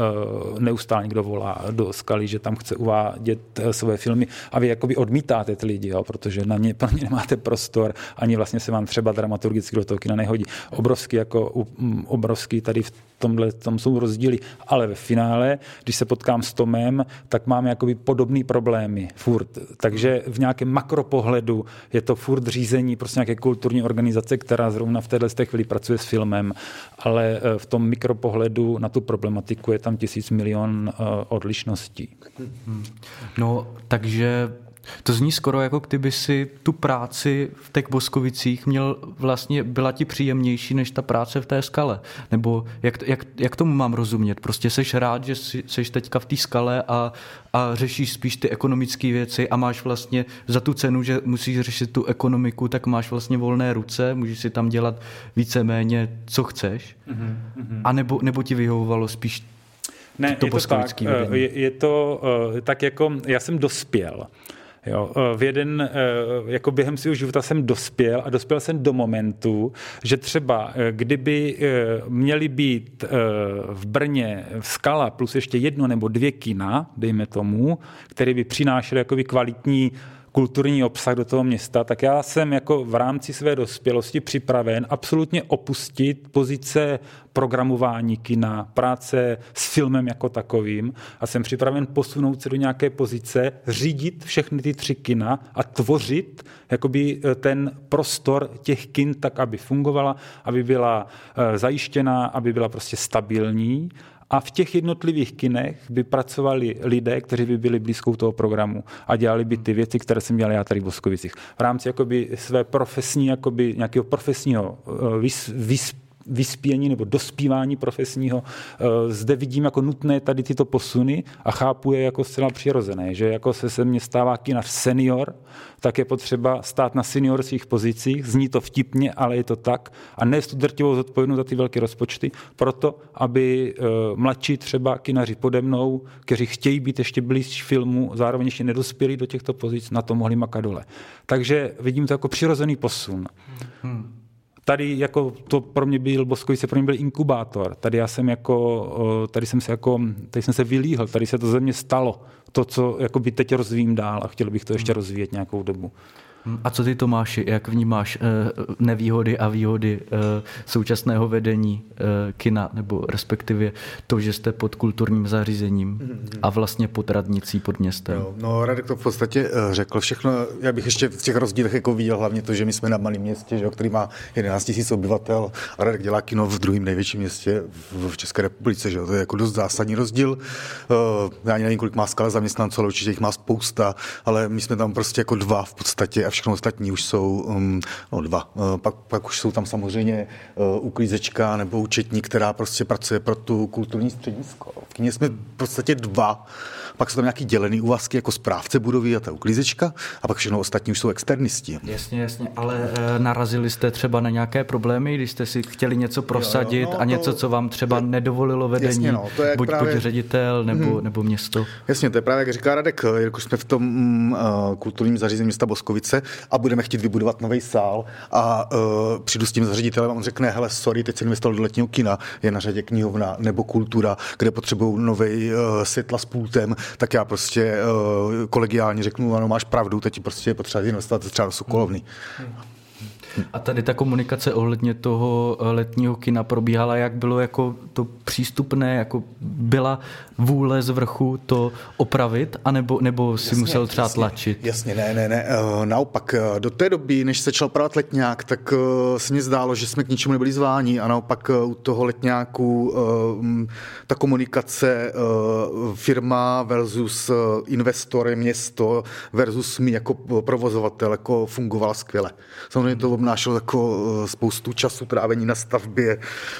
S4: uh, neustále někdo volá do skaly, že tam chce uvádět uh, své filmy a vy jakoby odmítáte ty lidi, jo, protože na ně, pro ně nemáte prostor, ani vlastně se vám třeba dramaturgicky do toho kina nehodí. Obrovský, jako, um, obrovský tady v tomhle tam jsou rozdíly, ale ve finále, když se potkám s Tomem, tak máme jakoby podobný problémy furt. Takže v nějakém makropohledu je to furt řízení prostě nějaké kulturní organizace, která zrovna v téhle chvíli pracuje s filmem, ale eh, v tom mikropohledu na tu problematiku je tam tisíc milion eh, odlišností.
S3: No, takže to zní skoro jako kdyby si tu práci v těch Boskovicích měl vlastně, byla ti příjemnější než ta práce v té skale. Nebo jak, jak, jak tomu mám rozumět? Prostě seš rád, že jsi, seš teďka v té skale a, a řešíš spíš ty ekonomické věci a máš vlastně za tu cenu, že musíš řešit tu ekonomiku, tak máš vlastně volné ruce, můžeš si tam dělat víceméně, co chceš. Mm-hmm. A nebo, nebo ti vyhovovalo spíš
S4: ne, to je to tak. Eh, je, je to uh, tak jako, já jsem dospěl. Jo, eh, v jeden, eh, jako během svého života jsem dospěl a dospěl jsem do momentu, že třeba eh, kdyby měly být v Brně v Skala plus ještě jedno nebo dvě kina, dejme tomu, které by přinášely jakoby kvalitní kulturní obsah do toho města, tak já jsem jako v rámci své dospělosti připraven absolutně opustit pozice programování kina, práce s filmem jako takovým a jsem připraven posunout se do nějaké pozice, řídit všechny ty tři kina a tvořit jakoby eh, ten prostor těch kin tak, aby fungovala, aby byla eh, zajištěná, aby byla prostě stabilní a v těch jednotlivých kinech by pracovali lidé, kteří by byli blízkou toho programu a dělali by ty věci, které jsem dělal já tady v Boskovicích. V rámci jakoby své profesní, jakoby nějakého profesního eh, vys, vys, vyspění nebo dospívání profesního. Eh, zde vidím jako nutné tady tyto posuny a chápu je jako zcela přirozené, že jako se se mně stává kinař senior, tak je potřeba stát na seniorských pozicích, zní to vtipně, ale je to tak a nést tu drtivou zodpovědnost za ty velké rozpočty, proto, aby eh, mladší třeba kinaři pode mnou, kteří chtějí být ještě blíž filmu, zároveň ještě nedospěli do těchto pozic, na to mohli makat dole. Takže vidím to jako přirozený posun. Hmm tady jako to pro mě byl, Boskovice pro mě byl inkubátor. Tady já jsem jako, tady jsem se jako, tady jsem se vylíhl, tady se to ze mě stalo. To, co jako by teď rozvíjím dál a chtěl bych to ještě rozvíjet nějakou dobu.
S3: A co ty Tomáši, jak vnímáš eh, nevýhody a výhody eh, současného vedení eh, kina, nebo respektive to, že jste pod kulturním zařízením a vlastně pod radnicí pod městem?
S5: Jo, no Radek to v podstatě řekl všechno. Já bych ještě v těch rozdílech jako viděl hlavně to, že my jsme na malém městě, že, který má 11 000 obyvatel a Radek dělá kino v druhém největším městě v České republice. Že? To je jako dost zásadní rozdíl. Já ani nevím, kolik má skala zaměstnanců, ale určitě jich má spousta, ale my jsme tam prostě jako dva v podstatě všechno ostatní už jsou um, no, dva. Uh, pak, pak už jsou tam samozřejmě uh, uklízečka nebo účetní, která prostě pracuje pro tu kulturní středisko. V jsme v podstatě dva pak jsou tam nějaký dělený úvazky jako správce budovy a ta uklízečka a pak všechno ostatní už jsou externisti.
S3: Jasně, jasně, ale e, narazili jste třeba na nějaké problémy, když jste si chtěli něco prosadit jo, jo, no, a něco, co vám třeba je, nedovolilo vedení, jasně, no, to je buď, právě, buď ředitel nebo, hmm. nebo město?
S5: Jasně, to je právě, jak říká Radek, jelikož jsme v tom uh, kulturním zařízení města Boskovice a budeme chtít vybudovat nový sál a uh, přijdu s tím zaředitelem a on řekne, hele, sorry, teď se investoval do letního kina, je na řadě knihovna nebo kultura, kde potřebují nový uh, světla s pultem, tak já prostě uh, kolegiálně řeknu, ano, máš pravdu, teď prostě potřeba investovat třeba do Sokolovny. Hmm.
S3: A tady ta komunikace ohledně toho eh, letního kina probíhala, jak bylo jako to přístupné, jako byla vůle z vrchu to opravit, anebo, nebo si jasně, musel třeba
S5: jasně,
S3: tlačit?
S5: Jasně, ne, ne, ne. Uh, naopak, uh, do té doby, než se začal opravovat letňák, tak se mi zdálo, že jsme k ničemu nebyli zváni a naopak u toho letňáku ta komunikace firma versus investor, město versus my jako provozovatel jako fungovala skvěle. Samozřejmě to obnášelo jako spoustu času trávení na stavbě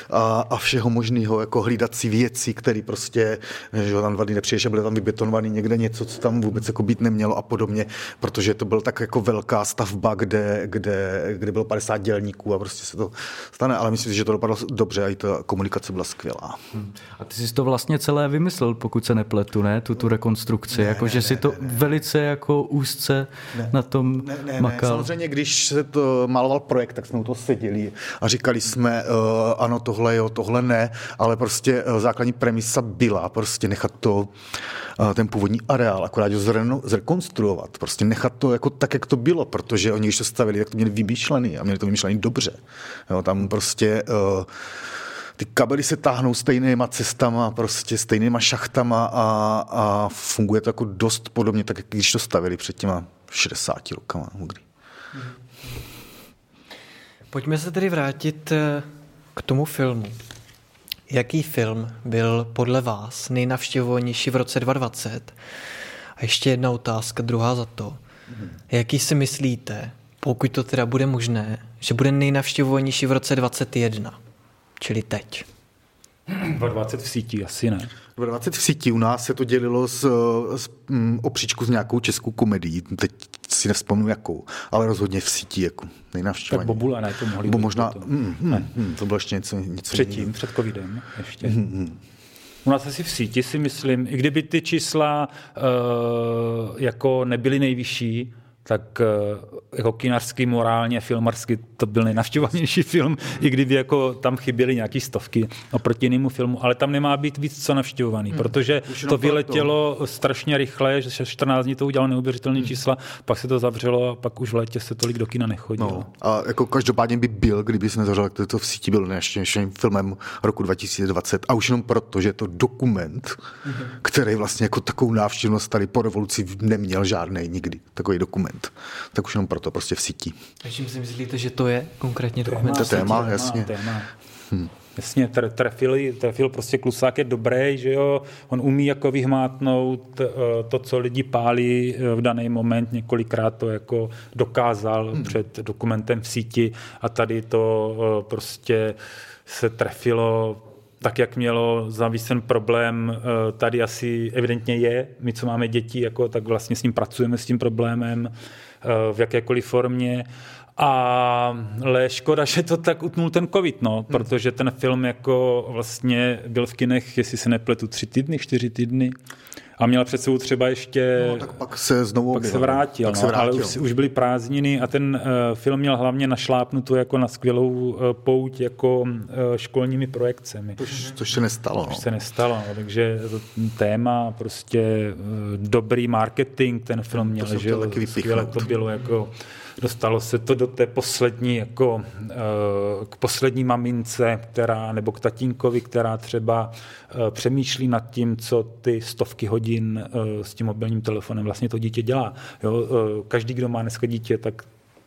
S5: a, a všeho možného, jako hlídací věcí, které prostě že tam nepřiješ a byly tam vybetonovaný někde něco, co tam vůbec jako být nemělo a podobně, protože to byl tak jako velká stavba, kde, kde, kde bylo 50 dělníků a prostě se to stane, ale myslím si, že to dopadlo dobře a i ta komunikace byla skvělá. Hmm.
S3: A ty jsi to vlastně celé vymyslel, pokud se nepletu, ne? Tu, tu rekonstrukci, ne, jako ne, že ne, si to ne, velice jako úzce ne, na tom ne, ne, makal.
S5: Ne. Samozřejmě, když se to maloval projekt, tak jsme u toho seděli a říkali jsme, uh, ano, tohle jo, tohle ne, ale prostě uh, základní premisa byla prostě nechat to, ten původní areál, akorát ho zrekonstruovat, prostě nechat to jako tak, jak to bylo, protože oni, když to stavili, tak to měli vymýšlený a měli to vymýšlený dobře. Jo, tam prostě uh, ty kabely se táhnou stejnýma cestama, prostě stejnýma šachtama a, a funguje to jako dost podobně, tak jak když to stavili před těma 60 rokama.
S2: Pojďme se tedy vrátit eh, k tomu filmu. Jaký film byl podle vás nejnavštěvovanější v roce 2020? A ještě jedna otázka, druhá za to. Jaký si myslíte, pokud to teda bude možné, že bude nejnavštěvovanější v roce 2021, čili teď?
S4: 20 v síti asi ne.
S5: 20 v síti u nás se to dělilo s, s um, opříčku s nějakou českou komedií. Teď si nevzpomnu jakou, ale rozhodně v síti jako nejnavštěvovanější.
S4: Tak Bobula ne, to mohli
S5: Bo možná, to. Mm, mm, mm, to bylo ještě něco, něco
S4: Předtím, jiného. před covidem ještě. Mm, mm. U nás asi v síti si myslím, i kdyby ty čísla uh, jako nebyly nejvyšší, tak eh, jako kinařský, morálně, filmarsky to byl nejnavštěvovanější <laughs> film, i kdyby jako tam chyběly nějaké stovky oproti jinému filmu, ale tam nemá být víc co navštěvovaný, hmm. protože to vyletělo to. strašně rychle, že 14 dní to udělalo neuvěřitelné hmm. čísla, pak se to zavřelo a pak už v létě se tolik do kina nechodilo. No,
S5: a jako každopádně by byl, kdyby se nezavřel, tak to v síti byl nejštěnějším filmem roku 2020 a už jenom proto, že je to dokument, hmm. který vlastně jako takovou návštěvnost tady po revoluci neměl žádný nikdy, takový dokument. Tak už jenom proto prostě v síti.
S2: A čím si myslíte, že to je konkrétně dokument?
S5: To téma, jasně.
S4: Téma. Hmm. Jasně, trefil, trefil prostě klusák je dobrý, že jo, on umí jako vyhmátnout eh, to, co lidi pálí eh, v daný moment, několikrát to jako dokázal hmm. před dokumentem v síti a tady to eh, prostě se trefilo tak, jak mělo zavíst ten problém, tady asi evidentně je. My, co máme děti, jako, tak vlastně s ním pracujeme, s tím problémem v jakékoliv formě ale škoda, <laughs> že to tak utnul ten covid, no, hmm. protože ten film jako vlastně byl v kinech, jestli se nepletu, tři týdny, čtyři týdny a měl před sebou třeba ještě...
S5: No, tak pak se znovu
S4: pak se vrátil, pak no, se vrátil. ale už, už byly prázdniny a ten uh, film měl hlavně našlápnutou jako na skvělou uh, pouť jako uh, školními projekcemi.
S5: Což, což se nestalo.
S4: Což no. se nestalo, no, takže to téma, prostě uh, dobrý marketing ten film měl, to že skvěle to bylo jako dostalo se to do té poslední, jako eh, k poslední mamince, která, nebo k tatínkovi, která třeba eh, přemýšlí nad tím, co ty stovky hodin eh, s tím mobilním telefonem vlastně to dítě dělá. Jo? Každý, kdo má dneska dítě, tak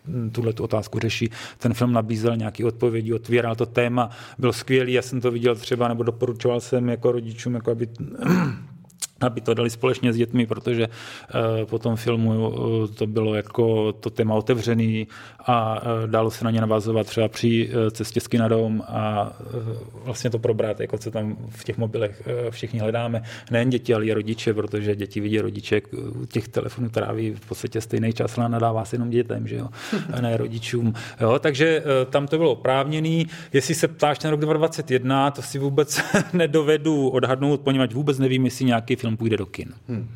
S4: hm, tuhle tu otázku řeší. Ten film nabízel nějaké odpovědi, otvíral to téma, byl skvělý, já jsem to viděl třeba, nebo doporučoval jsem jako rodičům, jako aby <clears throat> aby to dali společně s dětmi, protože uh, po tom filmu uh, to bylo jako to téma otevřený a uh, dalo se na ně navazovat třeba při cestě z kina dom a vlastně to probrat, jako co tam v těch mobilech všichni hledáme. Nejen děti, ale i rodiče, protože děti vidí rodiče, u těch telefonů tráví v podstatě stejný čas, ale nadává se jenom dětem, že jo, a ne rodičům. Jo, takže tam to bylo oprávněný. Jestli se ptáš ten rok 2021, to si vůbec <laughs> nedovedu odhadnout, poněvadž vůbec nevím, jestli nějaký film půjde do kin. Hmm.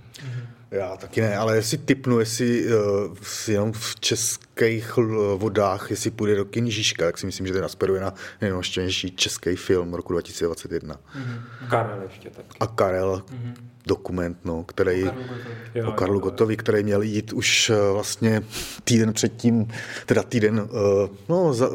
S5: Já taky ne, ale jestli typnu, jestli uh, jenom v českých vodách, jestli půjde do kin Žižka, tak si myslím, že to nasperuje na nejnoštěnější český film roku 2021.
S4: Mm-hmm. Karel ještě tak.
S5: A Karel, mm-hmm. dokument, no, který, o Karlu Gotovi, o Karlu Gotovi který měl jít už uh, vlastně týden předtím, teda týden, uh, no, za,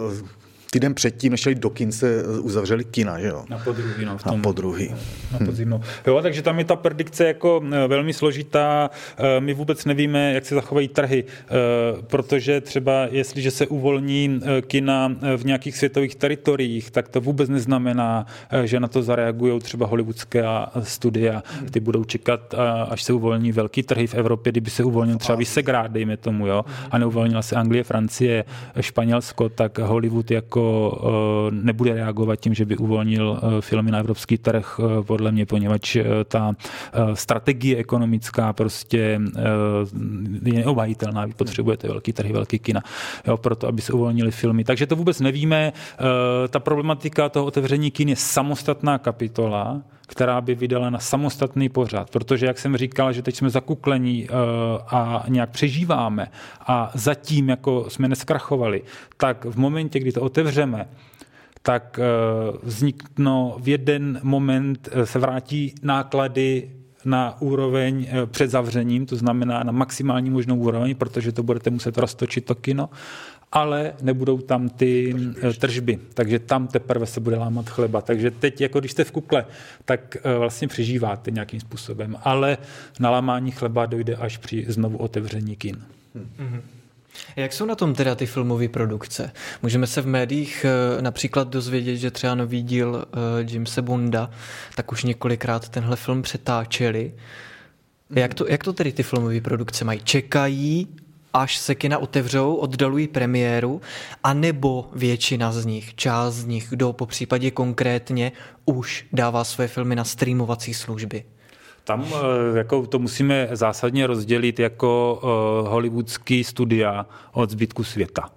S5: týden předtím, než šli do kin, se uzavřeli kina, že jo?
S4: Na podruhý, no. V tom,
S5: na podruhý.
S4: Na podzim, no. Jo, takže tam je ta predikce jako e, velmi složitá. E, my vůbec nevíme, jak se zachovají trhy, protože třeba jestliže se uvolní kina v nějakých světových teritoriích, tak to vůbec neznamená, že na to zareagují třeba hollywoodské studia. Ty budou čekat, až se uvolní velký trhy v Evropě, kdyby se uvolnil třeba Visegrád, dejme tomu, jo, a neuvolnila se Anglie, Francie, Španělsko, tak Hollywood jako Eh, nebude reagovat tím, že by uvolnil eh, filmy na evropský trh, eh, podle mě, poněvadž ta strategie ekonomická prostě je neobhajitelná. Vy potřebujete velký trhy, velký kina, jo, proto, aby se uvolnili filmy. Takže to vůbec nevíme. Ta problematika toho otevření kin je samostatná kapitola, která by vydala na samostatný pořad, protože, jak jsem říkal, že teď jsme zakuklení a nějak přežíváme a zatím jako jsme neskrachovali, tak v momentě, kdy to otevřeme, tak eh, vzniknou v jeden moment, eh, se vrátí náklady na úroveň eh, před zavřením, to znamená na maximální možnou úroveň, protože to budete muset roztočit to kino ale nebudou tam ty tržby. tržby. Takže tam teprve se bude lámat chleba. Takže teď, jako když jste v kukle, tak vlastně přežíváte nějakým způsobem, ale na lámání chleba dojde až při znovu otevření kin. Hmm.
S2: Jak jsou na tom teda ty filmové produkce? Můžeme se v médiích eh, například dozvědět, že třeba nový díl eh, Jamesa Bonda, tak už několikrát tenhle film přetáčeli. Jak to, jak to tedy ty filmové produkce mají? Čekají, až se kina otevřou, oddalují premiéru, anebo většina z nich, část z nich, kdo po případě konkrétně už dává své filmy na streamovací služby?
S4: Tam eh, jako to musíme zásadně rozdělit jako uh, hollywoodský studia od zbytku světa.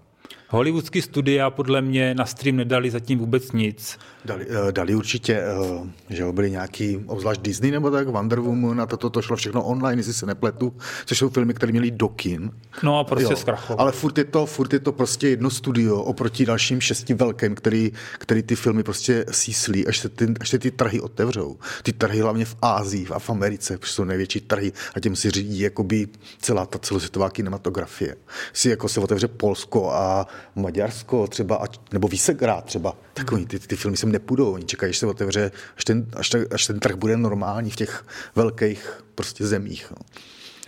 S4: Hollywoodský studia podle mě na stream nedali zatím vůbec nic.
S5: Dali, eh, dali určitě, eh, že byly nějaký, obzvlášť Disney nebo tak, Wonder Woman a toto to šlo všechno online, jestli se nepletu, což jsou filmy, které měly do kin.
S4: No a prostě zkrachovalo.
S5: Ale furt je, to, furt je to prostě jedno studio oproti dalším šesti velkým, který, který ty filmy prostě síslí, až se, ty, až se ty trhy otevřou. Ty trhy hlavně v Ázii a v Americe, protože jsou největší trhy a tím si řídí jakoby celá ta celosvětová kinematografie. Si jako se otevře Polsko a Maďarsko třeba, nebo Výsegrát třeba, tak oni ty, ty filmy sem nepůjdou, oni čekají, až se otevře, až ten, až, ten, až ten trh bude normální v těch velkých prostě zemích. No.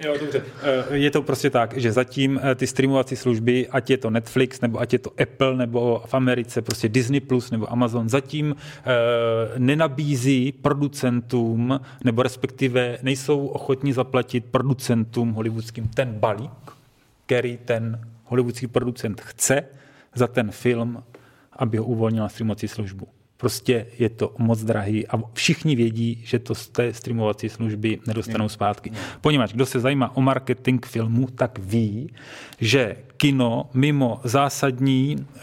S4: Jo, dobře. Eh, je to prostě tak, že zatím eh, ty streamovací služby, ať je to Netflix, nebo ať je to Apple, nebo v Americe prostě Disney+, Plus nebo Amazon, zatím eh, nenabízí producentům, nebo respektive nejsou ochotní zaplatit producentům hollywoodským ten balík, který ten hollywoodský producent chce za ten film, aby ho uvolnil na streamovací službu. Prostě je to moc drahý a všichni vědí, že to z té streamovací služby nedostanou zpátky. Poněvadž kdo se zajímá o marketing filmu, tak ví, že kino mimo zásadní eh,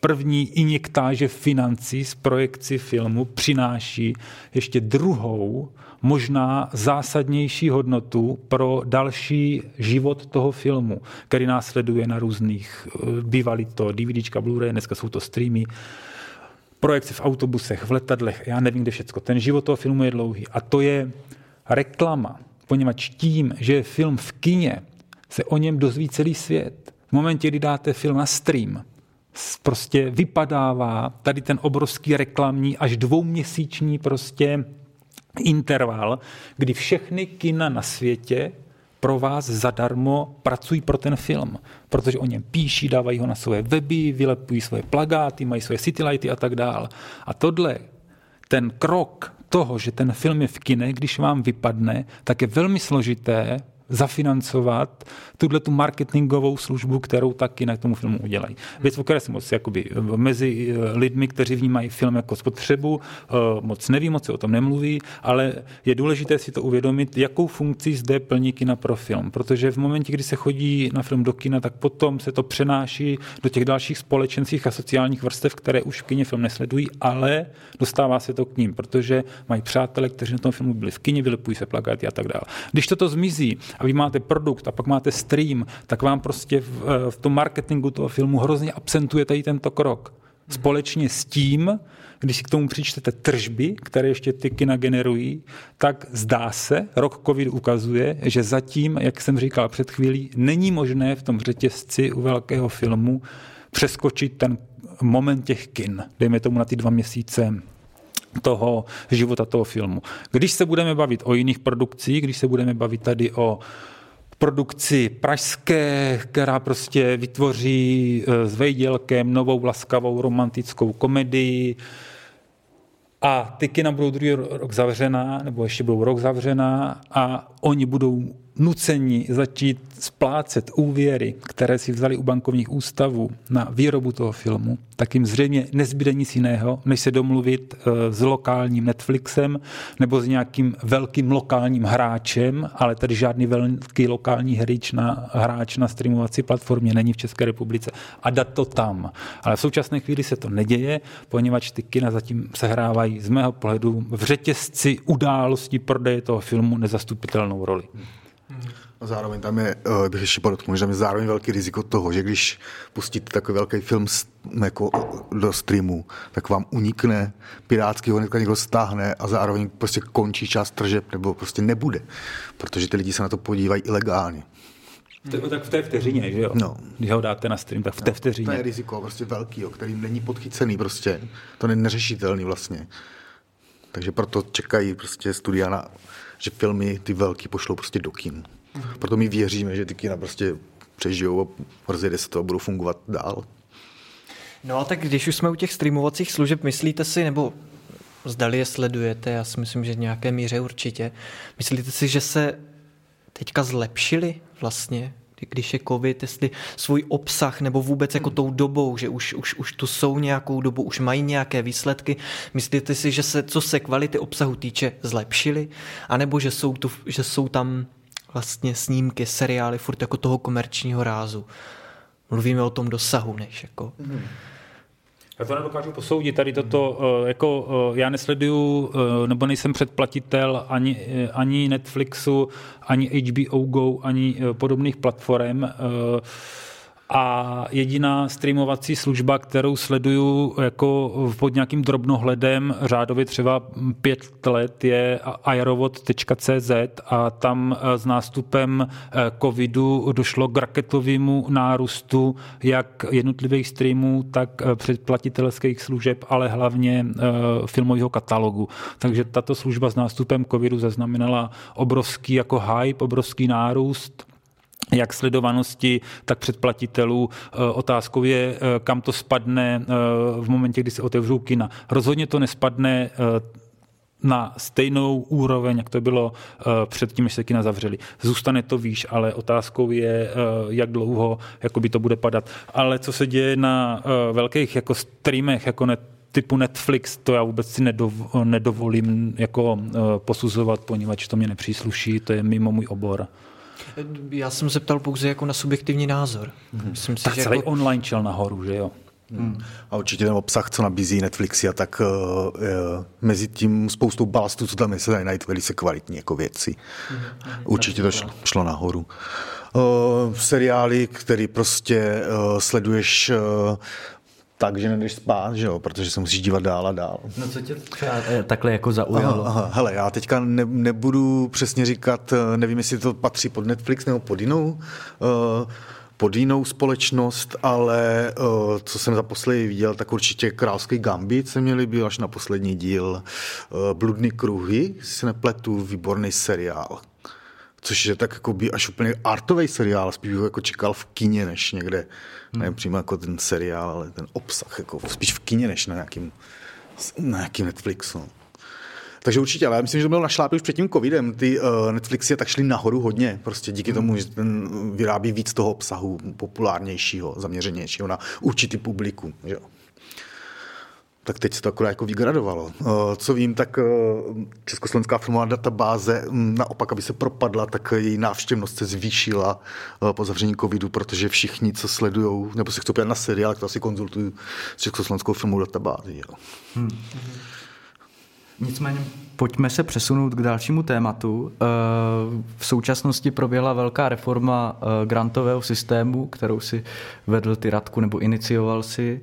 S4: první injektáže financí z projekci filmu přináší ještě druhou, možná zásadnější hodnotu pro další život toho filmu, který následuje na různých, eh, bývaly to DVDčka, Blu-ray, dneska jsou to streamy, projekce v autobusech, v letadlech, já nevím kde všecko. Ten život toho filmu je dlouhý a to je reklama, poněvadž tím, že je film v kině, se o něm dozví celý svět. V momentě, kdy dáte film na stream, prostě vypadává tady ten obrovský reklamní až dvouměsíční prostě interval, kdy všechny kina na světě pro vás zadarmo pracují pro ten film, protože o něm píší, dávají ho na své weby, vylepují svoje plagáty, mají svoje citylighty a tak dále. A tohle, ten krok toho, že ten film je v kine, když vám vypadne, tak je velmi složité zafinancovat tuhle tu marketingovou službu, kterou taky na tomu filmu udělají. Věc, o které se moc jakoby, mezi eh, lidmi, kteří vnímají film jako spotřebu, eh, moc neví, moc se o tom nemluví, ale je důležité si to uvědomit, jakou funkci zde plní kina pro film. Protože v momentě, kdy se chodí na film do kina, tak potom se to přenáší do těch dalších společenských a sociálních vrstev, které už v kině film nesledují, ale dostává se to k ním, protože mají přátelé, kteří na tom filmu byli v kině, vylepují se plakáty a tak dále. Když toto zmizí a vy máte produkt a pak máte stream, tak vám prostě v, v tom marketingu toho filmu hrozně absentuje tady tento krok. Společně s tím, když si k tomu přičtete tržby, které ještě ty kina generují, tak zdá se, rok covid ukazuje, že zatím, jak jsem říkal před chvílí, není možné v tom řetězci u velkého filmu přeskočit ten moment těch kin, dejme tomu na ty dva měsíce toho života toho filmu. Když se budeme bavit o jiných produkcích, když se budeme bavit tady o produkci pražské, která prostě vytvoří eh, s Vejdělkem novou laskavou romantickou komedii, a ty kina budou druhý rok zavřená, nebo ještě budou rok zavřená a oni budou nuceni začít splácet úvěry, které si vzali u bankovních ústavů na výrobu toho filmu, tak jim zřejmě nezbyde nic jiného, než se domluvit eh, s lokálním Netflixem nebo s nějakým velkým lokálním hráčem, ale tady žádný velký lokální hráč na, hráč na streamovací platformě není v České republice a dát to tam. Ale v současné chvíli se to neděje, poněvadž ty kina zatím sehrávají z mého pohledu v řetězci událostí prodeje toho filmu nezastupitelnou roli.
S5: A zároveň tam je, bych ještě podotknul, že tam je zároveň velký riziko toho, že když pustíte takový velký film jako do streamu, tak vám unikne pirátský hnedka někdo stáhne a zároveň prostě končí část tržeb nebo prostě nebude, protože ty lidi se na to podívají ilegálně.
S4: To, tak v té vteřině, že jo?
S5: No.
S4: Když ho dáte na stream, tak v té vteřině.
S5: To je riziko prostě velký, jo, který není podchycený prostě. To je neřešitelný vlastně. Takže proto čekají prostě studia na, že filmy ty velký pošlou prostě do kin. Proto my věříme, že ty kina prostě přežijou a rozjede se to a budou fungovat dál.
S2: No a tak když už jsme u těch streamovacích služeb, myslíte si, nebo zdali je sledujete, já si myslím, že v nějaké míře určitě, myslíte si, že se teďka zlepšili vlastně když je covid, jestli svůj obsah nebo vůbec jako tou dobou, že už, už, už tu jsou nějakou dobu, už mají nějaké výsledky. Myslíte si, že se, co se kvality obsahu týče, zlepšili? A nebo že jsou, tu, že jsou tam vlastně snímky, seriály furt jako toho komerčního rázu? mluvíme o tom dosahu, než jako... Mm.
S4: Já to nedokážu posoudit, tady toto, eh, jako eh, já nesleduju, eh, nebo nejsem předplatitel ani, ani Netflixu, ani HBO Go, ani podobných platform a jediná streamovací služba, kterou sleduju jako pod nějakým drobnohledem řádově třeba pět let je aerovod.cz a tam eh, s nástupem eh, covidu došlo k raketovému nárůstu jak jednotlivých streamů, tak eh, předplatitelských služeb, ale hlavně filmového katalogu. Takže tato služba s nástupem covidu zaznamenala obrovský jako hype, obrovský nárůst jak sledovanosti, tak předplatitelů. Eh, otázkou je, eh, kam to spadne eh, v momentě, kdy se otevřou kina. Rozhodně to nespadne na stejnou úroveň, jak to bylo předtím, než se kina zavřeli. Zůstane to výš, ale otázkou je, jak dlouho by to bude padat. Ale co se děje na velkých jako streamech, jako net, typu Netflix, to já vůbec si nedovolím jako posuzovat, poněvadž to mě nepřísluší, to je mimo můj obor.
S2: Já jsem se ptal pouze jako na subjektivní názor.
S4: Hmm. Myslím si, tak že celý jako... online čel nahoru, že jo?
S5: Hmm. A určitě ten obsah, co nabízí Netflix, a tak uh, uh, mezi tím spoustou balastů, co tam je, se dají najít velice kvalitní jako věci. Hmm. Určitě to šlo, šlo nahoru. Uh, seriály, který prostě uh, sleduješ uh, tak, že nejdeš spát, že jo, protože se musíš dívat dál a dál.
S3: No co tě třeba eh, takhle jako zaujalo?
S5: Aha, aha, hele, já teďka ne, nebudu přesně říkat, eh, nevím, jestli to patří pod Netflix nebo pod jinou, uh, pod jinou společnost, ale uh, co jsem za poslední viděl, tak určitě Královský gambit se mi líbil až na poslední díl. Uh, Bludný kruhy, si nepletu, výborný seriál což je tak jako by až úplně artový seriál, spíš bych jako čekal v kině, než někde, hmm. nevím přímo jako ten seriál, ale ten obsah, jako spíš v kině, než na nějakým, na nějakým Netflixu. Takže určitě, ale já myslím, že to bylo našlápy už před tím covidem. Ty uh, Netflixy tak šly nahoru hodně, prostě díky hmm. tomu, že ten vyrábí víc toho obsahu populárnějšího, zaměřenějšího na určitý publiku. Že jo tak teď se to akorát jako vygradovalo. Eh, co vím, tak eh, Československá filmová databáze hm, naopak, aby se propadla, tak její návštěvnost se zvýšila eh, po zavření covidu, protože všichni, co sledují, nebo se chcou na seriál, to asi konzultují s Československou filmovou databází. Jo. Hmm.
S3: Nicméně pojďme se přesunout k dalšímu tématu. V současnosti proběhla velká reforma grantového systému, kterou si vedl ty Radku nebo inicioval si.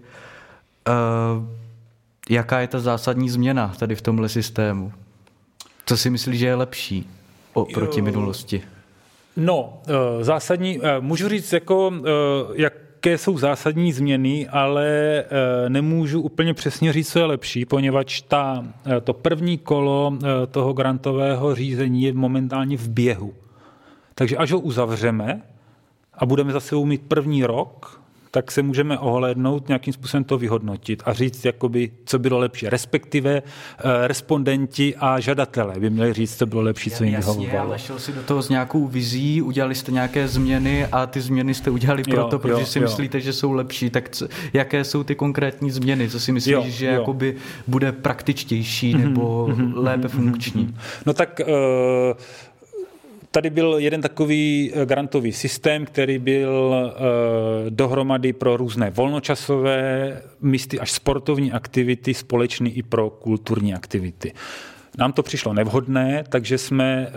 S3: Jaká je ta zásadní změna tady v tomhle systému? Co si myslíš, že je lepší oproti minulosti?
S4: No, eh, zásadní, eh, můžu říct, jako, eh, jaké jsou zásadní změny, ale nemůžu úplně přesně říct, co je lepší, poněvadž ta, to první kolo toho grantového řízení je momentálně v běhu. Takže až ho uzavřeme a budeme zase mít první rok, tak se můžeme ohlédnout, nějakým způsobem to vyhodnotit a říct, jakoby, co bylo lepší. Respektive eh, respondenti a žadatelé by měli říct, co bylo lepší, co jim vyhovovalo.
S3: ale šel si do toho s nějakou vizí, udělali jste nějaké změny a ty změny jste udělali proto, jo, protože jo, si jo. myslíte, že jsou lepší. Tak co, jaké jsou ty konkrétní změny? Co si myslíš, jo, že jo. Jakoby bude praktičtější nebo mm-hmm, lépe funkční?
S4: No tak uh, Tady byl jeden takový eh, grantový systém, který byl eh, dohromady pro různé volnočasové, místy až sportovní aktivity, společný i pro kulturní aktivity. Nám to přišlo nevhodné, takže jsme eh,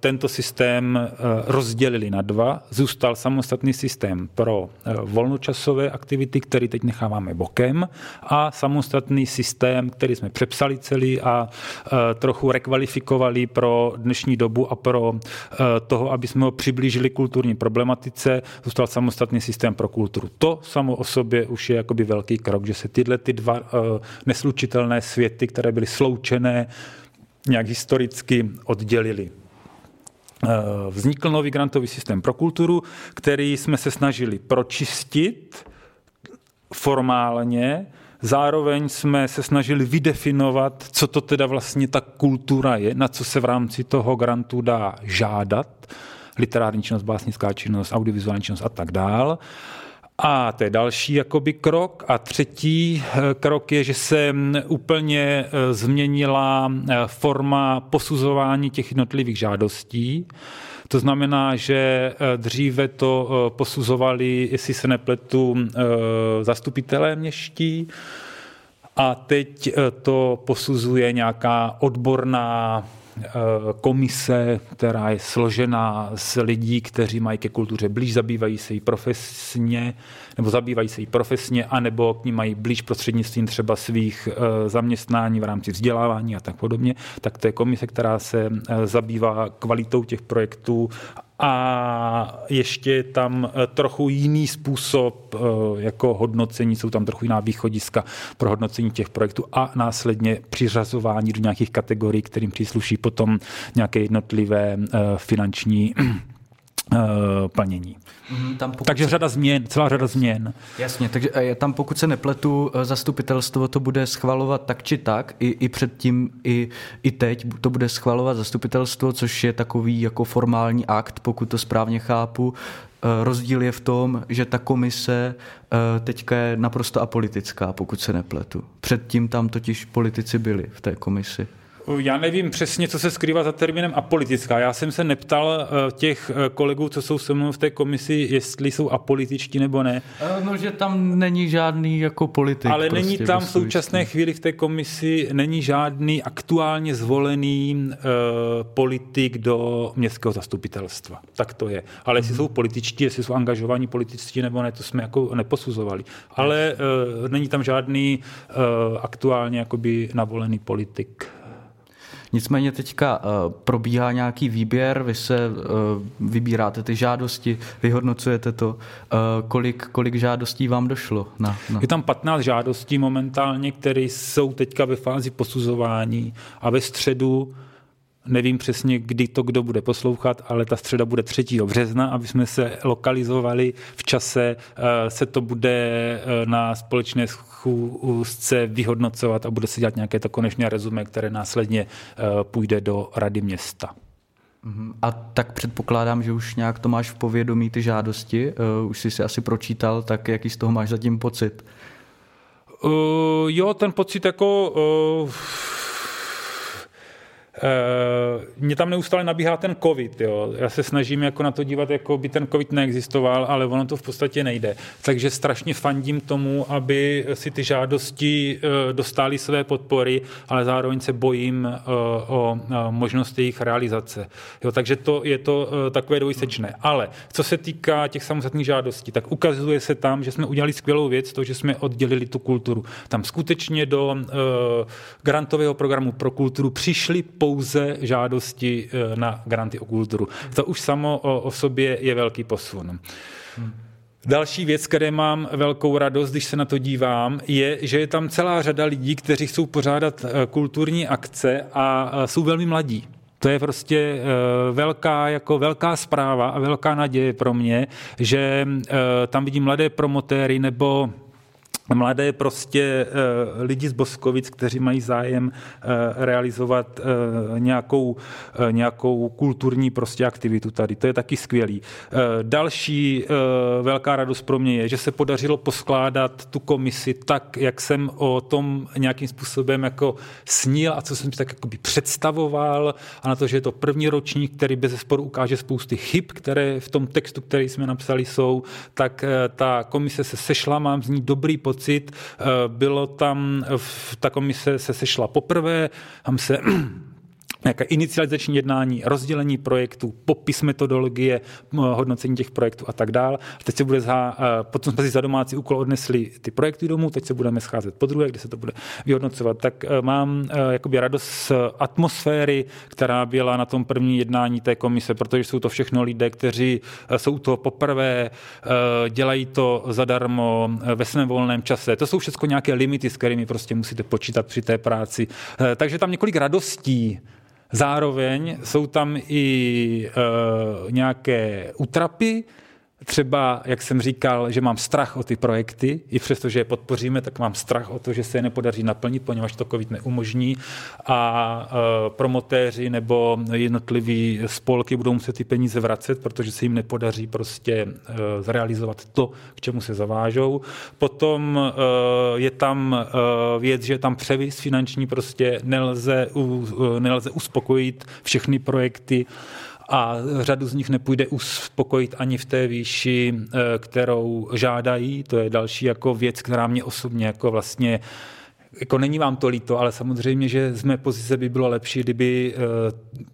S4: tento systém eh, rozdělili na dva. Zůstal samostatný systém pro eh, volnočasové aktivity, který teď necháváme bokem, a samostatný systém, který jsme přepsali celý a trochu rekvalifikovali pro dnešní dobu a pro toho, aby jsme ho přiblížili kulturní problematice, zůstal samostatný systém pro kulturu. To samo o sobě už je jakoby velký krok, že se tyhle ty dva neslučitelné světy, které byly sloučené, nějak historicky oddělili. Eh, vznikl nový grantový systém pro kulturu, který jsme se snažili pročistit formálně, zároveň jsme se snažili vydefinovat, co to teda vlastně ta kultura je, na co se v rámci toho grantu dá žádat, literární činnost, básnická činnost, audiovizuální činnost a tak dál. A to je další jakoby krok. A třetí eh, krok je, že se mm, úplně eh, změnila eh, forma posuzování těch jednotlivých žádostí. To znamená, že dříve to posuzovali, jestli se nepletu, zastupitelé měští, a teď to posuzuje nějaká odborná komise, která je složena z lidí, kteří mají ke kultuře blíž, zabývají se jí profesně, nebo zabývají se jí profesně, anebo k ní mají blíž prostřednictvím třeba svých eh, zaměstnání v rámci vzdělávání a tak podobně, tak to je komise, která se eh, zabývá kvalitou těch projektů a ještě je tam eh, trochu jiný způsob jako hodnocení, jsou tam trochu jiná východiska pro hodnocení těch projektů a následně přiřazování do nějakých kategorií, kterým přísluší potom nějaké jednotlivé finanční Eh, plnění. Mm, tam takže se... řada změn, celá řada změn.
S3: Jasně, takže eh, tam pokud se nepletu, eh, zastupitelstvo to bude schvalovat tak či tak, i, i předtím, i, i teď to bude schvalovat zastupitelstvo, což je takový jako formální akt, pokud to správně chápu. Rozdíl je v tom, že ta komise teďka je naprosto apolitická, pokud se nepletu. Předtím tam totiž politici byli v té komisi.
S4: Já nevím přesně, co se skrývá za termínem apolitická. Já jsem se neptal eh, těch eh, kolegů, co jsou se mnou v té komisi, jestli jsou apolitičtí nebo ne.
S3: Eh, no, že tam není žádný jako politik.
S4: Ale prostě není tam v současné chvíli v té komisi není žádný aktuálně zvolený uh, politik do městského zastupitelstva. Tak to je. Ale jestli hmm. jsou političtí, jestli jsou angažovaní političtí nebo ne, to jsme jako neposuzovali. Ale uh, není tam žádný uh, aktuálně jakoby navolený politik.
S3: Nicméně teďka uh, probíhá nějaký výběr, vy se uh, vybíráte ty žádosti, vyhodnocujete to. Uh, kolik, kolik žádostí vám došlo? Na,
S4: na... Je tam 15 žádostí momentálně, které jsou teďka ve fázi posuzování a ve středu Nevím přesně, kdy to kdo bude poslouchat, ale ta středa bude 3. března, aby jsme se lokalizovali v čase. Se to bude na společné schůzce vyhodnocovat a bude se dělat nějaké to konečné rezume, které následně eh, půjde do rady města.
S3: Mhm. A tak předpokládám, že už nějak to máš v povědomí ty žádosti, uh, už jsi si asi pročítal, tak jaký z toho máš zatím pocit?
S4: Uh, jo, ten pocit jako uh, Uh, mě tam neustále nabíhá ten covid. Jo. Já se snažím jako na to dívat, jako by ten covid neexistoval, ale ono to v podstatě nejde. Takže strašně fandím tomu, aby si ty žádosti uh, dostály své podpory, ale zároveň se bojím uh, o možnost jejich realizace. Jo, takže to je to takové dvojsečné. Ale co se týká těch samostatných žádostí, tak ukazuje se tam, že jsme udělali skvělou věc, to, že jsme oddělili tu kulturu. Tam skutečně do grantového programu pro kulturu přišli po pouze žádosti eh, na granty o kulturu. To už samo o, sobě je velký posun. Další věc, které mám velkou radost, když se na to dívám, je, že je tam celá řada lidí, kteří chcou pořádat eh, kulturní akce a jsou velmi mladí. To je prostě eh, velká, jako velká zpráva a velká naděje pro mě, že tam vidím mladé promotéry nebo mladé prostě uh, lidi z Boskovic, kteří mají zájem uh, realizovat uh, nějakou, nějakou kulturní prostě aktivitu tady. To je taky skvělý. Další velká radost pro mě je, že se podařilo poskládat tu komisi tak, jak jsem o tom nějakým způsobem jako snil a co jsem si tak jakoby představoval a na to, že je to první ročník, který bez sporu ukáže spousty chyb, které v tom textu, který jsme napsali, jsou, tak ta komise se sešla, mám z ní dobrý pocit, pocit. Eh, bylo tam, ta komise se sešla poprvé, tam se nějaké inicializační jednání, rozdělení projektů, popis metodologie, hodnocení těch projektů a tak dále. Teď se bude za, potom jsme si za domácí úkol odnesli ty projekty domů, teď se budeme scházet po druhé, kde se to bude vyhodnocovat. Tak e, mám e, jakoby radost z atmosféry, která byla na tom první jednání té komise, protože jsou to všechno lidé, kteří e, jsou to poprvé, dělají to zadarmo ve svém volném čase. To jsou všechno nějaké limity, s kterými prostě musíte počítat při té práci. Takže tam několik radostí Zároveň jsou tam i e, nějaké utrapy, třeba, jak jsem říkal, že mám strach o ty projekty, i přesto, že je podpoříme, tak mám strach o to, že se je nepodaří naplnit, poněvadž to COVID neumožní a e, promotéři nebo jednotliví spolky budou muset ty peníze vracet, protože se jim nepodaří prostě e, zrealizovat to, k čemu se zavážou. Potom e, je tam věc, že tam převis finanční, prostě nelze, nelze uspokojit všechny projekty a řadu z nich nepůjde uspokojit ani v té výši, kterou žádají. To je další jako věc, která mě osobně jako vlastně jako není vám to líto, ale samozřejmě, že z mé pozice by bylo lepší, kdyby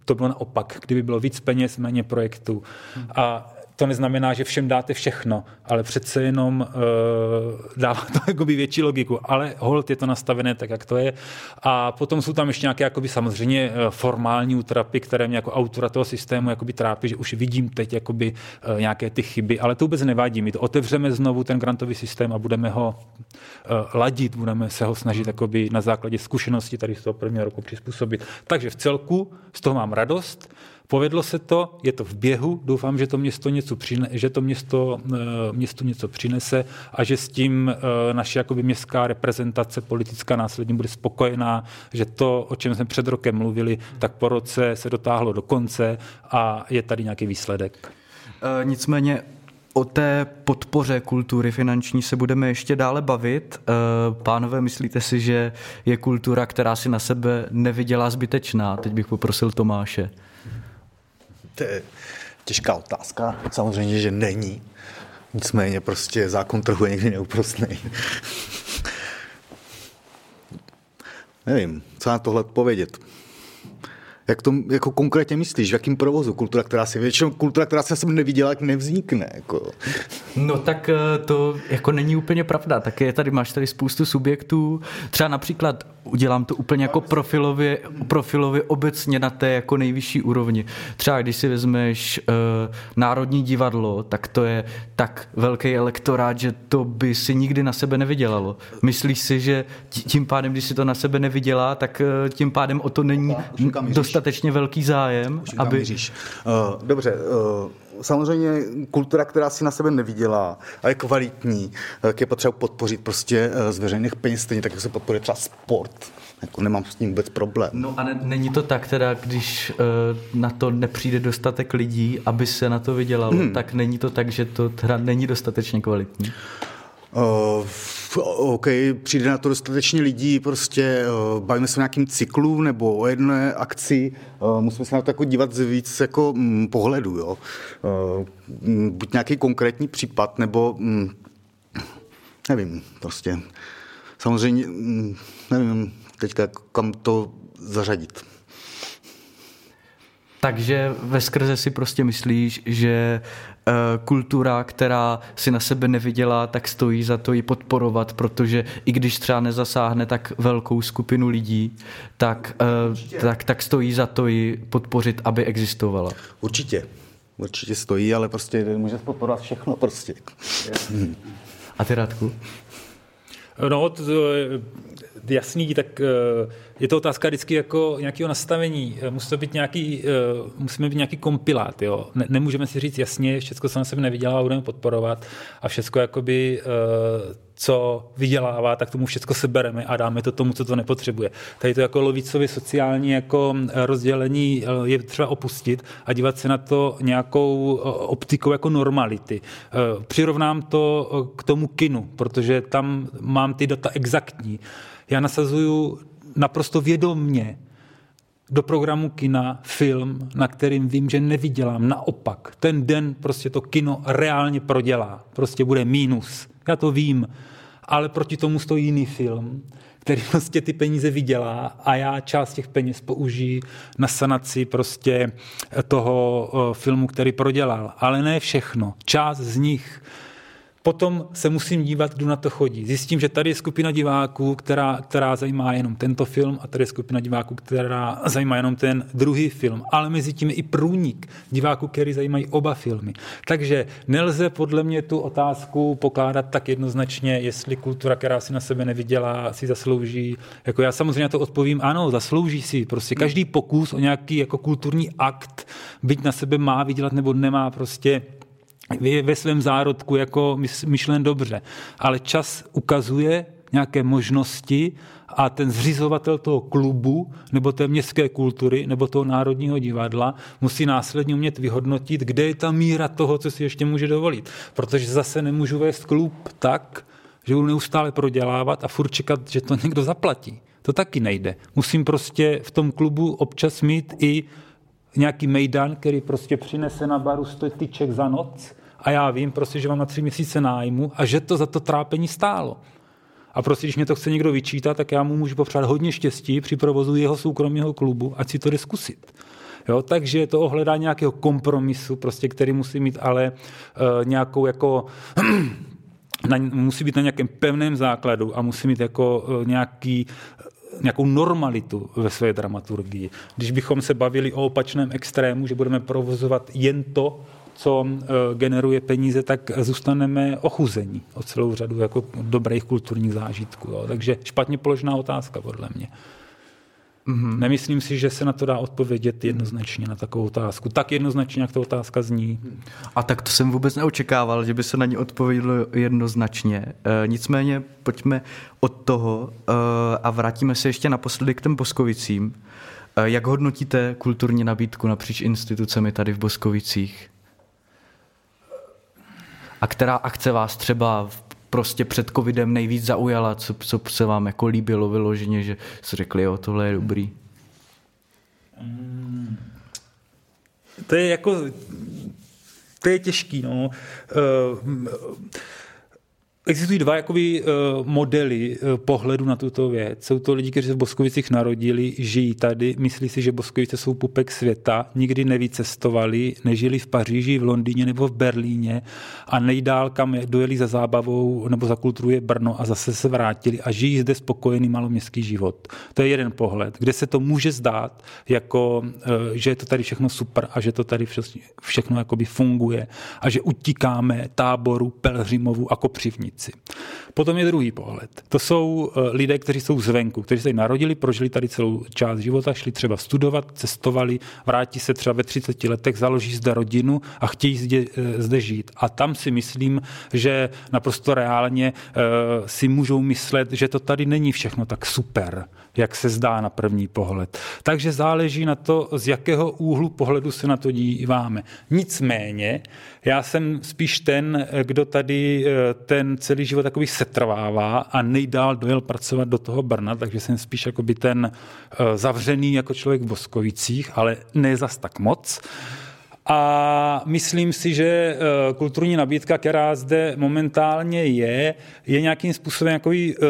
S4: to bylo naopak, kdyby bylo víc peněz, méně projektů. A to neznamená, že všem dáte všechno, ale přece jenom uh, dává to <laughs> jakoby větší logiku. Ale hold je to nastavené tak, jak to je. A potom jsou tam ještě nějaké jakoby samozřejmě eh, formální útrapy, které mě jako autora toho systému jakoby trápí, že už vidím teď jakoby uh, nějaké ty chyby, ale to vůbec nevadí. My to otevřeme znovu, ten grantový systém a budeme ho uh, ladit, budeme se ho snažit jakoby na základě zkušenosti tady z toho prvního roku přizpůsobit. Takže v celku z toho mám radost. Povedlo se to, je to v běhu, doufám, že to město něco, přine, že to město, eh, město něco přinese a že s tím eh, naše jakoby městská reprezentace politická následně bude spokojená, že to, o čem jsme před rokem mluvili, tak po roce se dotáhlo do konce a je tady nějaký výsledek.
S3: E, nicméně O té podpoře kultury finanční se budeme ještě dále bavit. Pánové, myslíte si, že je kultura, která si na sebe nevydělá zbytečná? Teď bych poprosil Tomáše.
S5: To je těžká otázka. Samozřejmě, že není. Nicméně prostě zákon trhu je někdy neúprostný. Nevím, co na tohle odpovědět. Jak to jako konkrétně myslíš? V jakém provozu? Kultura, která si většinou kultura, která se sem neviděla, jak nevznikne. Jako.
S3: No tak eh, to jako není úplně pravda. Tak je tady, máš tady spoustu subjektů. Třeba například udělám to úplně jako profilově, profilově obecně na té jako nejvyšší úrovni. Třeba když si vezmeš uh, Národní divadlo, tak to je tak velký elektorát, že to by si nikdy na sebe nevydělalo. Myslíš si, že tím pádem, když si to na sebe nevydělá, tak uh, tím pádem o to není dostatečně velký zájem?
S5: aby... Uh, dobře, uh, samozřejmě kultura, která si na sebe neviděla a je kvalitní, tak je potřeba podpořit prostě eh, z veřejných peněz, stejně tak, jak se podporuje třeba sport. Jako nemám s tím vůbec problém.
S3: No a ne, není to tak teda, když uh, na to nepřijde dostatek lidí, aby se na to vydělalo, hmm. tak není to tak, že to teda není dostatečně kvalitní?
S5: OK, přijde na to dostatečně lidí, prostě bavíme se o nějakým cyklu nebo o jedné akci, musíme se na to jako dívat z víc jako um, pohledu, jo. Uh, buď nějaký konkrétní případ, nebo um, nevím, prostě. Samozřejmě, nevím teďka, kam to zařadit.
S3: Takže ve skrze si prostě myslíš, že kultura, která si na sebe nevydělá, tak stojí za to ji podporovat, protože i když třeba nezasáhne tak velkou skupinu lidí, tak, uh, tak, tak stojí za to ji podpořit, aby existovala.
S5: Určitě. Určitě stojí, ale prostě může podporovat všechno prostě.
S3: A ty Radku?
S4: No, to, jasný, tak uh je to otázka vždycky jako nějakého nastavení. Eh, musí to být nějaký, uh, musíme být nějaký kompilát. Jo? Ne, nemůžeme si říct jasně, všechno se na sebe nevydělá, budeme podporovat a všechno jakoby, uh, co vydělává, tak tomu všechno sebereme a dáme to tomu, co to nepotřebuje. Tady to jako lovicově sociální jako rozdělení je třeba opustit a dívat se na to nějakou optikou jako normality. Přirovnám to k tomu kinu, protože tam mám ty data exaktní. Já nasazuju naprosto vědomně do programu kina film, na kterým vím, že nevydělám. Naopak, ten den prostě to kino reálně prodělá. Prostě bude mínus. Já to vím. Ale proti tomu stojí jiný film, který prostě ty peníze vydělá a já část těch peněz použiji na sanaci prostě toho filmu, který prodělal. Ale ne všechno. Část z nich Potom se musím dívat, kdo na to chodí. Zjistím, že tady je skupina diváků, která, která zajímá jenom tento film a tady je skupina diváků, která zajímá jenom ten druhý film. Ale mezi tím je i průnik diváků, který zajímají oba filmy. Takže nelze podle mě tu otázku pokládat tak jednoznačně, jestli kultura, která si na sebe nevydělá, si zaslouží. Jako já samozřejmě to odpovím, ano, zaslouží si. Prostě každý pokus o nějaký jako kulturní akt, byť na sebe má vydělat nebo nemá, prostě je ve svém zárodku jako myšlen dobře, ale čas ukazuje nějaké možnosti a ten zřizovatel toho klubu nebo té městské kultury nebo toho národního divadla musí následně umět vyhodnotit, kde je ta míra toho, co si ještě může dovolit. Protože zase nemůžu vést klub tak, že budu neustále prodělávat a furt čekat, že to někdo zaplatí. To taky nejde. Musím prostě v tom klubu občas mít i nějaký mejdan, který prostě přinese na baru 100 tyček za noc a já vím prostě, že mám na tři měsíce nájmu a že to za to trápení stálo. A prostě, když mě to chce někdo vyčítat, tak já mu můžu popřát hodně štěstí při provozu jeho soukromého klubu, ať si to jde zkusit. Jo, takže to ohledá nějakého kompromisu, prostě, který musí mít ale uh, nějakou jako <clears throat> na, musí být na nějakém pevném základu a musí mít jako uh, nějaký nějakou normalitu ve své dramaturgii. Když bychom se bavili o opačném extrému, že budeme provozovat jen to, co eh, generuje peníze, tak zůstaneme ochuzení o celou řadu jako dobrých kulturních zážitků. Jo. Takže špatně položená otázka, podle mě. Mm-hmm. Nemyslím si, že se na to dá odpovědět jednoznačně na takovou otázku. Tak jednoznačně, jak ta otázka zní.
S3: A tak to jsem vůbec neočekával, že by se na ní odpovědělo jednoznačně. E, nicméně pojďme od toho e, a vrátíme se ještě naposledy k těm Boskovicím. E, jak hodnotíte kulturní nabídku napříč institucemi tady v Boskovicích? A která akce vás třeba prostě před covidem nejvíc zaujala, co, co se vám jako líbilo vyloženě, že jste řekli, jo, tohle je dobrý?
S4: Hmm. To je jako, to je těžký, no. Uh, Existují dva jakoby, uh, modely uh, pohledu na tuto věc. Jsou to lidi, kteří se v Boskovicích narodili, žijí tady, myslí si, že Boskovice jsou pupek světa, nikdy nevycestovali, nežili v Paříži, v Londýně nebo v Berlíně a nejdál, kam dojeli za zábavou nebo za kulturu je Brno a zase se vrátili a žijí zde spokojený maloměstský život. To je jeden pohled, kde se to může zdát, jako, uh, že je to tady všechno super a že to tady všechno, všechno jakoby funguje a že utíkáme táboru, Pelhřimovu a Kopřivnici ulici. Potom je druhý pohled. To jsou eh, lidé, kteří jsou zvenku, kteří se narodili, prožili tady celou část života, šli třeba studovat, cestovali, vrátí se třeba ve 30 letech, založí zde rodinu a chtějí zde, eh, zde žít. A tam si myslím, že naprosto reálně uh, si můžou myslet, že to tady není všechno tak super, jak se zdá na první pohled. Takže záleží na to, z jakého úhlu pohledu se na to díváme. Nicméně, já jsem spíš ten, kdo tady ten celý život takový setrvává a nejdál dojel pracovat do toho Brna, takže jsem spíš jakoby ten eh, zavřený jako člověk v Boskovicích, ale ne zas tak moc. A myslím si, že eh, kulturní nabídka, která zde momentálně je, je nějakým způsobem jakový, uh,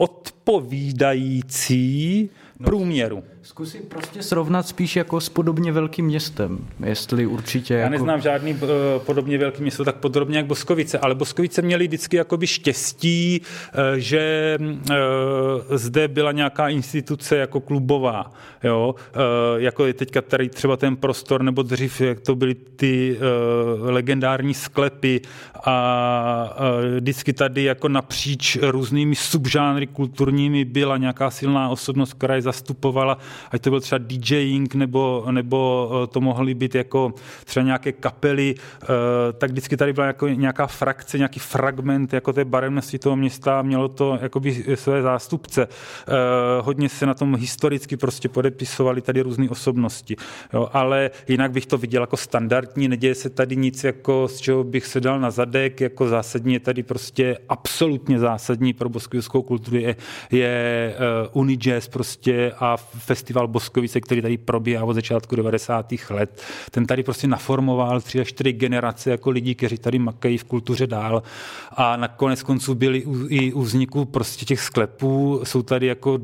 S4: odpovídající no, průměru.
S3: Zkusím prostě srovnat spíš jako s podobně velkým městem, jestli určitě...
S4: Já
S3: jako...
S4: neznám žádný uh, podobně velký město tak podrobně jak Boskovice, ale Boskovice měly vždycky jakoby štěstí, uh, že uh, zde byla nějaká instituce jako klubová, jo? Jako je teďka tady třeba ten prostor, nebo dřív, jak to byly ty legendární sklepy a vždycky tady jako napříč různými subžánry kulturními byla nějaká silná osobnost, která je zastupovala ať to byl třeba DJing, nebo, nebo eh, to mohly být jako třeba nějaké kapely, eh, tak vždycky tady byla jako nějaká frakce, nějaký fragment jako té barevnosti toho města, mělo to jakoby své zástupce. Eh, hodně se na tom historicky prostě podepisovali tady různé osobnosti, jo, ale jinak bych to viděl jako standardní, neděje se tady nic, jako z čeho bych se dal na zadek, jako zásadní je tady prostě absolutně zásadní pro boskivskou kulturu je, je Unijazz prostě a festival festival Boskovice, který tady probíhá od začátku 90. let, ten tady prostě naformoval tři až čtyři generace jako lidí, kteří tady makají v kultuře dál a nakonec konců byli u, i u vzniku prostě těch sklepů, jsou tady jako uh,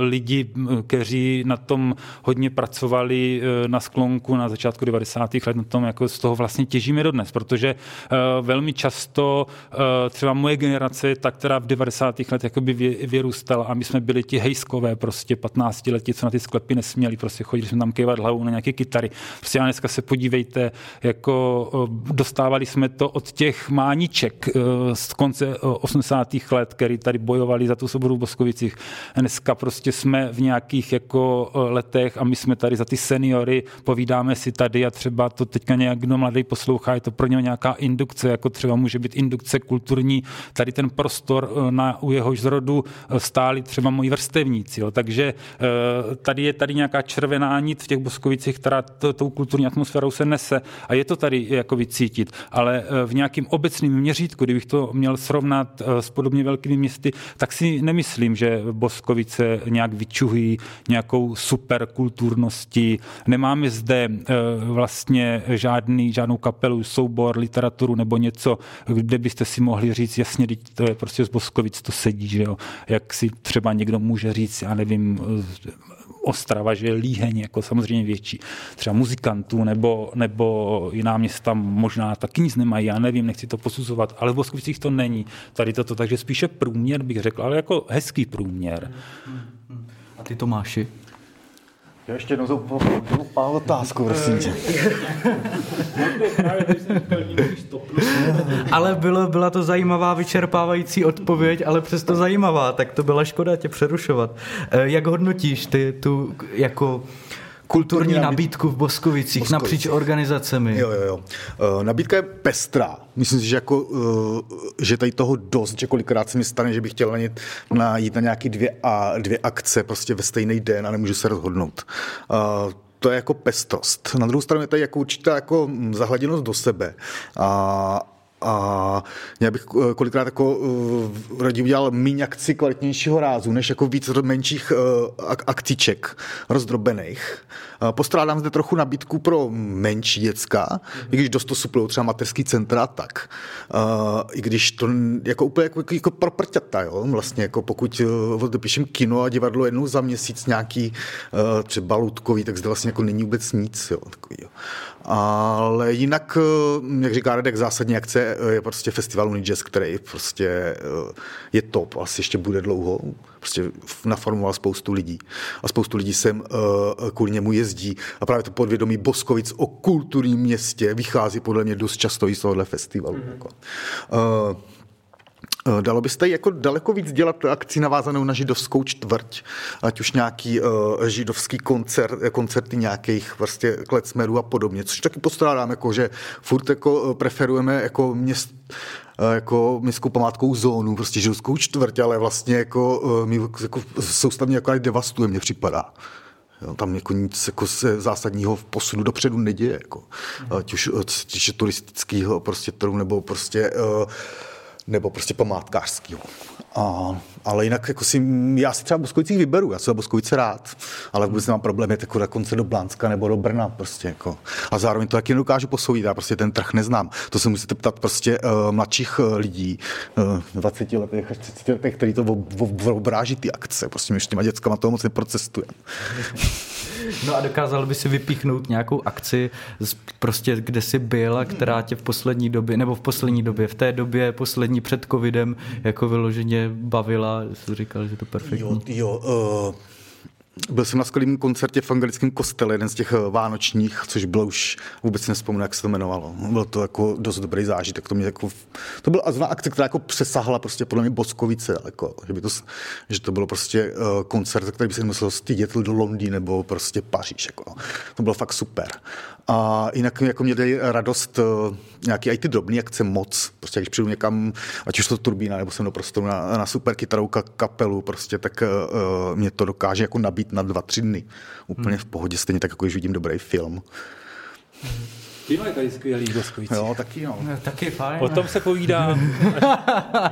S4: lidi, kteří na tom hodně pracovali uh, na sklonku na začátku 90. let, na tom jako z toho vlastně těžíme dodnes, protože uh, velmi často třeba moje generace, ta, která v 90. letech jakoby vyrůstala a my jsme byli ti hejskové prostě 15 letí, co na ty sklepy nesměli, prostě chodili jsme tam kývat hlavou na nějaké kytary. Prostě a dneska se podívejte, jako dostávali jsme to od těch mániček e, z konce 80. let, který tady bojovali za tu svobodu v Boskovicích. Dneska prostě jsme v nějakých jako letech a my jsme tady za ty seniory, povídáme si tady a třeba to teďka nějak kdo mladý poslouchá, je to pro něho nějaká indukce, jako třeba může být indukce kulturní, tady ten prostor, e, na, u jehož zrodu e, stáli třeba moji vrstevníci. Jo. Takže tady je tady nějaká červená nit v těch Boskovicích, která to, tou kulturní atmosférou se nese a je to tady jako vycítit, ale eh, v nějakým obecným měřítku, kdybych to měl srovnat eh, s podobně velkými městy, tak si nemyslím, že Boskovice nějak vyčuhují nějakou superkulturností. Nemáme zde vlastně žádný, žádnou kapelu, soubor, literaturu nebo něco, kde byste si mohli říct, jasně, to je prostě z Boskovic to sedí, že jo. Jak si třeba někdo může říct, já nevím, Ostrava, že líheň jako samozřejmě větší. Třeba muzikantů nebo, nebo jiná města možná taky nic nemají, já nevím, nechci to posuzovat, ale v Boskovicích to není. Tady toto, takže spíše průměr bych řekl, ale jako hezký průměr.
S3: A ty Tomáši?
S5: Já ještě jednou zopakuju otázku, prosím tě.
S3: ale bylo, byla to zajímavá, vyčerpávající odpověď, ale přesto zajímavá, tak to byla škoda tě přerušovat. Eh, jak hodnotíš ty tu jako kulturní nabídku v Boskovicích, Boskovicích napříč organizacemi.
S5: Jo, jo, jo. Uh, nabídka je pestrá. Myslím si, že, jako, uh, že tady toho dost, že kolikrát se mi stane, že bych chtěl na, ně, na jít na nějaké dvě, a, dvě akce prostě ve stejný den a nemůžu se rozhodnout. Uh, to je jako pestrost. Na druhou stranu je tady jako určitá jako zahladěnost do sebe. A, a já bych eh, kolikrát jako uh, raději udělal méně akci kvalitnějšího rázu, než jako víc menších uh, akciček rozdrobených. Uh, postrádám zde trochu nabídku pro menší děcka, mm-hmm. i když dost to suplují třeba mateřský centra, tak. Uh, I když to jako úplně jako, jako pro prťata, jo? Vlastně jako pokud uh, odepíšem kino a divadlo jednou za měsíc nějaký uh, třeba loutkový, tak zde vlastně jako není vůbec nic, jo? Takový, jo. Ale jinak, jak říká Radek, zásadní akce je prostě festival Unijazz, který prostě eh, je top, asi ještě bude dlouho. Prostě naformoval spoustu lidí. A spoustu lidí sem kvůli němu jezdí. A právě to podvědomí Boskovic o kulturním městě vychází podle mě dost často i z tohohle festivalu. Mm-hmm. Jako. Uh, Eh, dalo byste jako daleko víc dělat akci navázanou na židovskou čtvrť, ať už nějaký uh, židovský koncert, koncerty nějakých vlastně klecmerů a podobně, což taky postrádám, jako, že furt jako preferujeme jako měst, jako městskou památkou zónu, prostě židovskou čtvrť, ale vlastně jako my jako soustavně jako devastuje, mně připadá. Jo, tam jako nic jako se zásadního v posunu dopředu neděje. Jako. Ať už turistického prostě trhu, nebo prostě uh, nebo prostě památkářského. A, ale jinak jako si, já si třeba Boskovicích vyberu, já jsem Boskovice rád, ale vůbec nemám problém jít jako konce do Blánska nebo do Brna prostě jako. A zároveň to taky nedokážu posoudit, já prostě ten trh neznám. To se musíte ptat prostě uh, mladších uh, lidí, uh, 20 letech až 30 letech, který to obráží ty akce. Prostě my s těma dětskama toho moc neprocestujeme.
S3: No a dokázal by si vypíchnout nějakou akci, prostě kde jsi byl a která tě v poslední době, nebo v poslední době, v té době poslední před covidem, jako vyloženě bavila, jsi říkal, že to perfektní.
S5: Jo, jo, uh... Byl jsem na skvělém koncertě v anglickém kostele, jeden z těch eh, vánočních, což bylo už, vůbec nespomínám, jak se to jmenovalo. Byl to jako dost dobrý zážitek. To, mě jako, to byla azvá akce, která jako přesahla prostě podle mě Boskovice, jako, že, by to, že to bylo prostě uh, koncert, který by se musel stydět do Londýna nebo prostě Paříž. Jako. To bylo fakt super. A jinak jako mě dají radost uh, nějaký i ty drobný akce moc. Prostě když přijdu někam, ať už to turbína, nebo jsem do prostoru na, na super kytarou kapelu, prostě, tak uh, mě to dokáže jako nabít na dva, tři dny. Úplně hmm. v pohodě, stejně tak, jako když vidím dobrý film.
S4: Hmm. Kino je tady skvělý v
S5: Jo, taky no.
S3: no. Taky fajn.
S4: O tom se povídá. <laughs>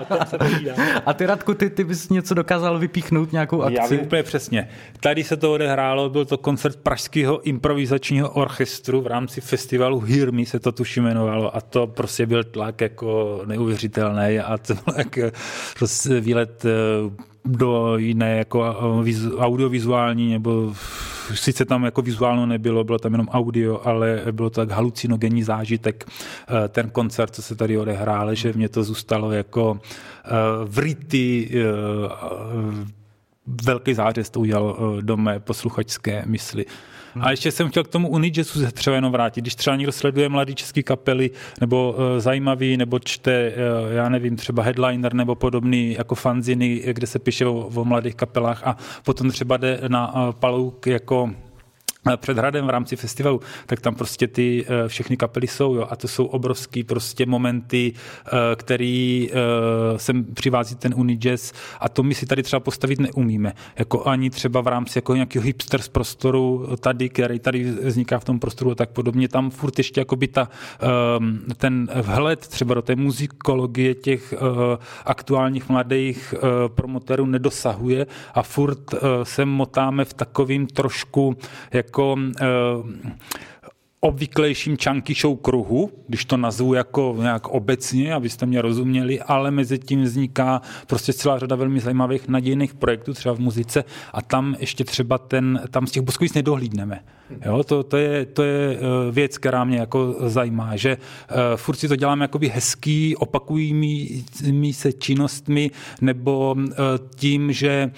S4: o tom se povídá.
S3: A ty Radku, ty, ty bys něco dokázal vypíchnout nějakou akci?
S4: Já vím úplně přesně. Tady se to odehrálo, byl to koncert Pražského improvizačního orchestru v rámci festivalu Hear Me se to tuším jmenovalo a to prostě byl tlak jako neuvěřitelný a to byl jako prostě výlet eh, do jiné jako eh, audiovizuální, nebo sice tam jako vizuálno nebylo, bylo tam jenom audio, ale bylo to tak halucinogenní zážitek eh, ten koncert, co se tady odehrál, že mě to zůstalo jako eh, vryty velký zářez to udělal do mé posluchačské mysli. A ještě jsem chtěl k tomu Unijazzu se třeba jenom vrátit. Když třeba někdo sleduje mladý český kapely, nebo uh, zajímavý, nebo čte, uh, já nevím, třeba Headliner nebo podobný jako fanziny, kde se píše o, o mladých kapelách a potom třeba jde na uh, palouk jako před hradem v rámci festivalu, tak tam prostě ty uh, všechny kapely jsou, jo, a to jsou obrovský prostě momenty, uh, který uh, sem přivází ten Unijazz a to my si tady třeba postavit neumíme, jako ani třeba v rámci jako nějakého hipster z prostoru tady, který tady vzniká v tom prostoru a tak podobně, tam furt ještě jako by ta, um, ten vhled třeba do té muzikologie těch aktuálních mladých promotérů nedosahuje. A furt se motáme v takovým trošku jako jako uh, obvyklejším čanky show kruhu, když to nazvu jako nějak obecně, abyste mě rozuměli, ale mezi tím vzniká prostě celá řada velmi zajímavých nadějných projektů, třeba v muzice a tam ještě třeba ten, tam z těch boskovic nedohlídneme. Jo, to, to, je, to je eh, věc, která mě jako zajímá, že uh, furt si to děláme jakoby hezký, opakujími se činnostmi, nebo tím, že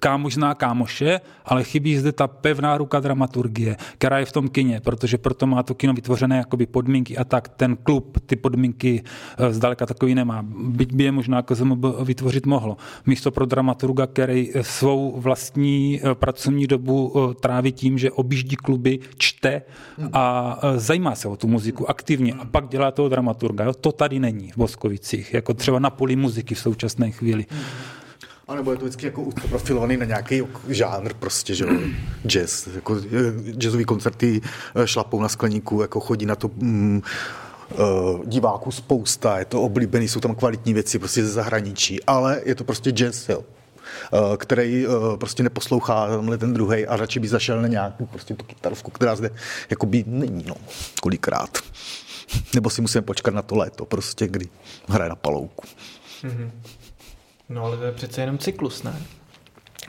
S4: kámoš zná kámoše, ale chybí zde ta pevná ruka dramaturgie, která je v tom kině, protože proto má to kino vytvořené jakoby podmínky a tak ten klub ty podmínky eh, zdaleka takový nemá. Byť by je možná jako vytvořit mohlo. Místo pro dramaturga, který eh, svou vlastní eh, pracovní dobu tráví tím, že objíždí kluby, čte a zajímá se o tu muziku aktivně a pak dělá toho dramaturga. To tady není v Boskovicích, jako třeba na poli muziky v současné chvíli.
S5: A nebo je to vždycky jako profilovaný na nějaký žánr prostě, že jo, <clears throat> jazz, jako eh, jazzový koncerty eh, šlapou na skleníku, jako chodí na to mm, uh, diváků spousta, je to oblíbený, jsou tam kvalitní věci prostě ze zahraničí, ale je to prostě jazz, jo který prostě neposlouchá tamhle ten druhý a radši by zašel na nějakou prostě tu kytarovku, která zde jako by není, no, kolikrát. Nebo si musíme počkat na to léto, prostě, kdy hraje na palouku. Mm-hmm.
S2: No ale to je přece jenom cyklus, ne?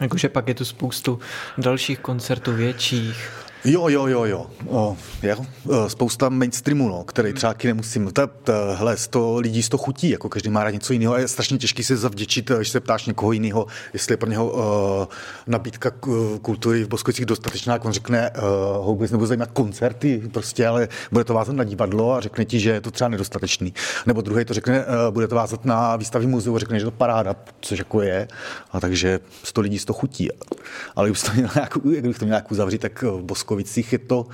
S2: Jakože pak je tu spoustu dalších koncertů větších.
S5: Jo, jo, jo, jo. O, jo. Spousta mainstreamu, no, který třeba taky nemusím. Ta, ta, hele, to lidí z to chutí, jako každý má rád něco jiného a je strašně těžký se zavděčit, když se ptáš někoho jiného, jestli je pro něho uh, nabídka kultury v Boskovicích dostatečná, jak on řekne, uh, ho vůbec nebude zajímat koncerty, prostě, ale bude to vázat na divadlo a řekne ti, že je to třeba nedostatečný. Nebo druhý to řekne, uh, bude to vázat na výstavy muzeu a řekne, že to paráda, což jako je. A takže 100 lidí z to chutí. Ale kdybych to měl nějakou, kdybych to měl nějakou zavřít, tak v Vítkovicích je to,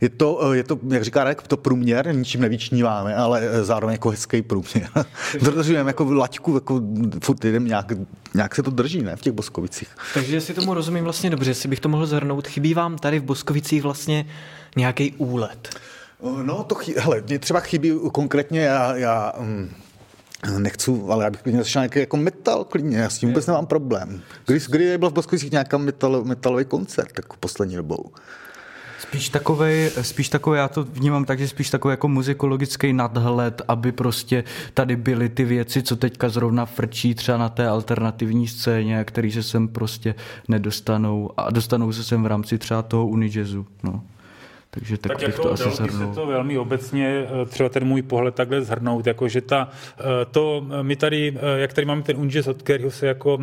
S5: je to, je to, jak říká Radek, to průměr, ničím nevyčníváme, ale zároveň jako hezký průměr. <laughs> Držíme jako laťku, jako furt jdem nějak, nějak se to drží, ne, v těch Boskovicích.
S2: Takže si tomu rozumím vlastně dobře, jestli bych to mohl zhrnout, chybí vám tady v Boskovicích vlastně nějaký úlet?
S5: No, to chy, hele, mě třeba chybí konkrétně, já, já um, Nechci, ale já bych klidně začal nějaký jako metal, klidně, já s tím vůbec nemám problém. Kdy, kdy byl v Boskovicích nějaký metal, metalový koncert, jako poslední dobou?
S3: Spíš takový, spíš takový, já to vnímám tak, že spíš takový jako muzikologický nadhled, aby prostě tady byly ty věci, co teďka zrovna frčí třeba na té alternativní scéně, který se sem prostě nedostanou a dostanou se sem v rámci třeba toho unijazzu. No. Takže tak, tak bych jako to asi
S4: zhrnul. se to velmi obecně, eh, třeba ten můj pohled takhle zhrnout, jako že ta, eh, to eh, my tady, jak tady máme ten unjazz, od kterého se jako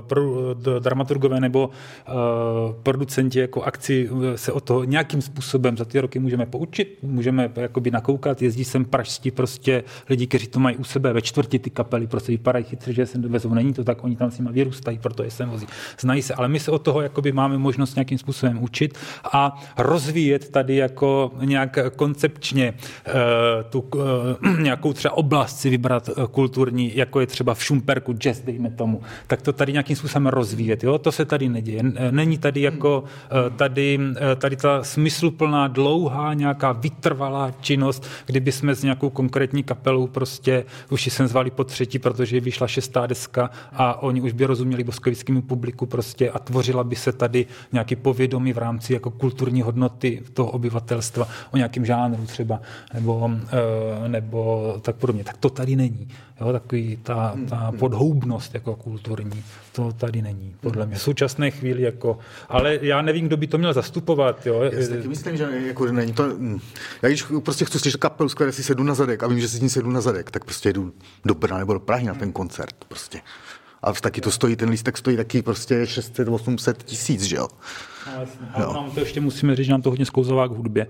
S4: pro, dramaturgové nebo producenti jako akci se o toho nějakým způsobem za ty roky můžeme poučit, můžeme jakoby nakoukat, jezdí sem pražští prostě lidi, kteří to mají u sebe ve čtvrti ty kapely, prostě vypadají chytře, že se dovezou, není to tak, oni tam s nimi vyrůstají, proto je sem vozí. Znají se, ale my se od toho jakoby máme možnost nějakým způsobem učit a rozvíjet tady tady jako nějak koncepčně eh, tu eh, <clears throat> nějakou třeba oblast si vybrat eh, kulturní, jako je třeba v Šumperku jazz, dejme tomu, tak to tady nějakým způsobem rozvíjet. Jo? To se tady neděje. Není tady jako tady, tady ta smysluplná, dlouhá, nějaká vytrvalá činnost, kdyby jsme s nějakou konkrétní kapelou prostě už jsem zvali po třetí, protože vyšla šestá deska a oni už by rozuměli boskovickému publiku prostě a tvořila by se tady nějaký povědomí v rámci jako kulturní hodnoty toho obyvatelstva, o nějakém žánru třeba, nebo, eh, nebo tak podobně. Tak to tady není. Jo, takový ta, ta podhoubnost jako kulturní, to tady není, podle mě. V současné chvíli jako, ale já nevím, kdo by to měl zastupovat. Jo.
S5: Já si taky myslím, že jako není to, já když prostě chci slyšet kapelu, z které si sedu na zadek a vím, že si s ní sedu na zadek, tak prostě jdu do Brna nebo do Prahy na ten koncert prostě A taky to stojí, ten lístek stojí taky prostě 600-800 tisíc, že jo.
S4: No, jasně. Ale nám to ještě musíme říct, že nám to hodně sklouzová k hudbě,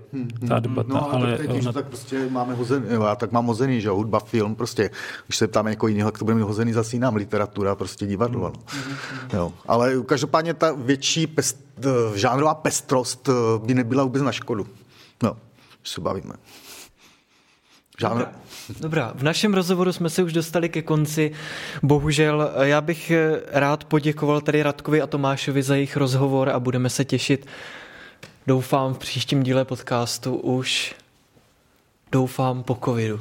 S4: ta debata.
S5: No, ale,
S4: ale
S5: tak, tím,
S4: ona-
S5: tak prostě máme hozený, já tak mám hozený, že jo, hudba, film, prostě, když se ptáme někoho jiného, jak to bude mít hozený, zase jinam, literatura, prostě divadlo, no. jo. Ale každopádně ta větší pest, eh, žánrová pestrost eh, by nebyla vůbec na škodu, no, se bavíme. Žánr,
S2: Dobrá, v našem rozhovoru jsme se už dostali ke konci. Bohužel já bych eh, rád poděkoval tady Radkovi a Tomášovi za jejich rozhovor a budeme se těšit, doufám, v příštím díle podcastu už, doufám, po covidu.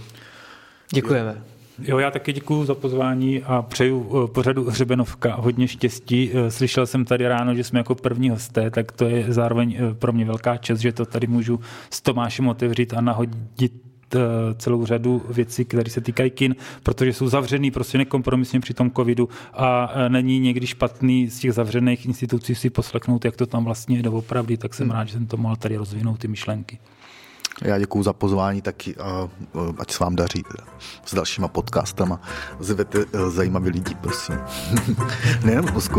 S2: Děkujeme.
S4: Jo, já taky děkuji za pozvání a přeju eh, pořadu Hřebenovka hodně štěstí. Eh, Slyšel jsem tady ráno, že jsme jako první hosté, tak to je zároveň eh, pro mě velká čest, že to tady můžu s Tomášem otevřít a nahodit eh, celou řadu věcí, které se týkají kin, protože jsou zavřený prostě nekompromisně při tom covidu a eh, není někdy špatný z těch zavřených institucí si poslechnout, jak to tam vlastně je doopravdy, tak jsem rád, že jsem to mohl tady rozvinout ty myšlenky.
S5: já děkuju za pozvání taky a eh, ať se vám daří teda s dalšíma podcastama. Zvete eh, zajímavé lidi, prosím. <laughs> Nejenom z.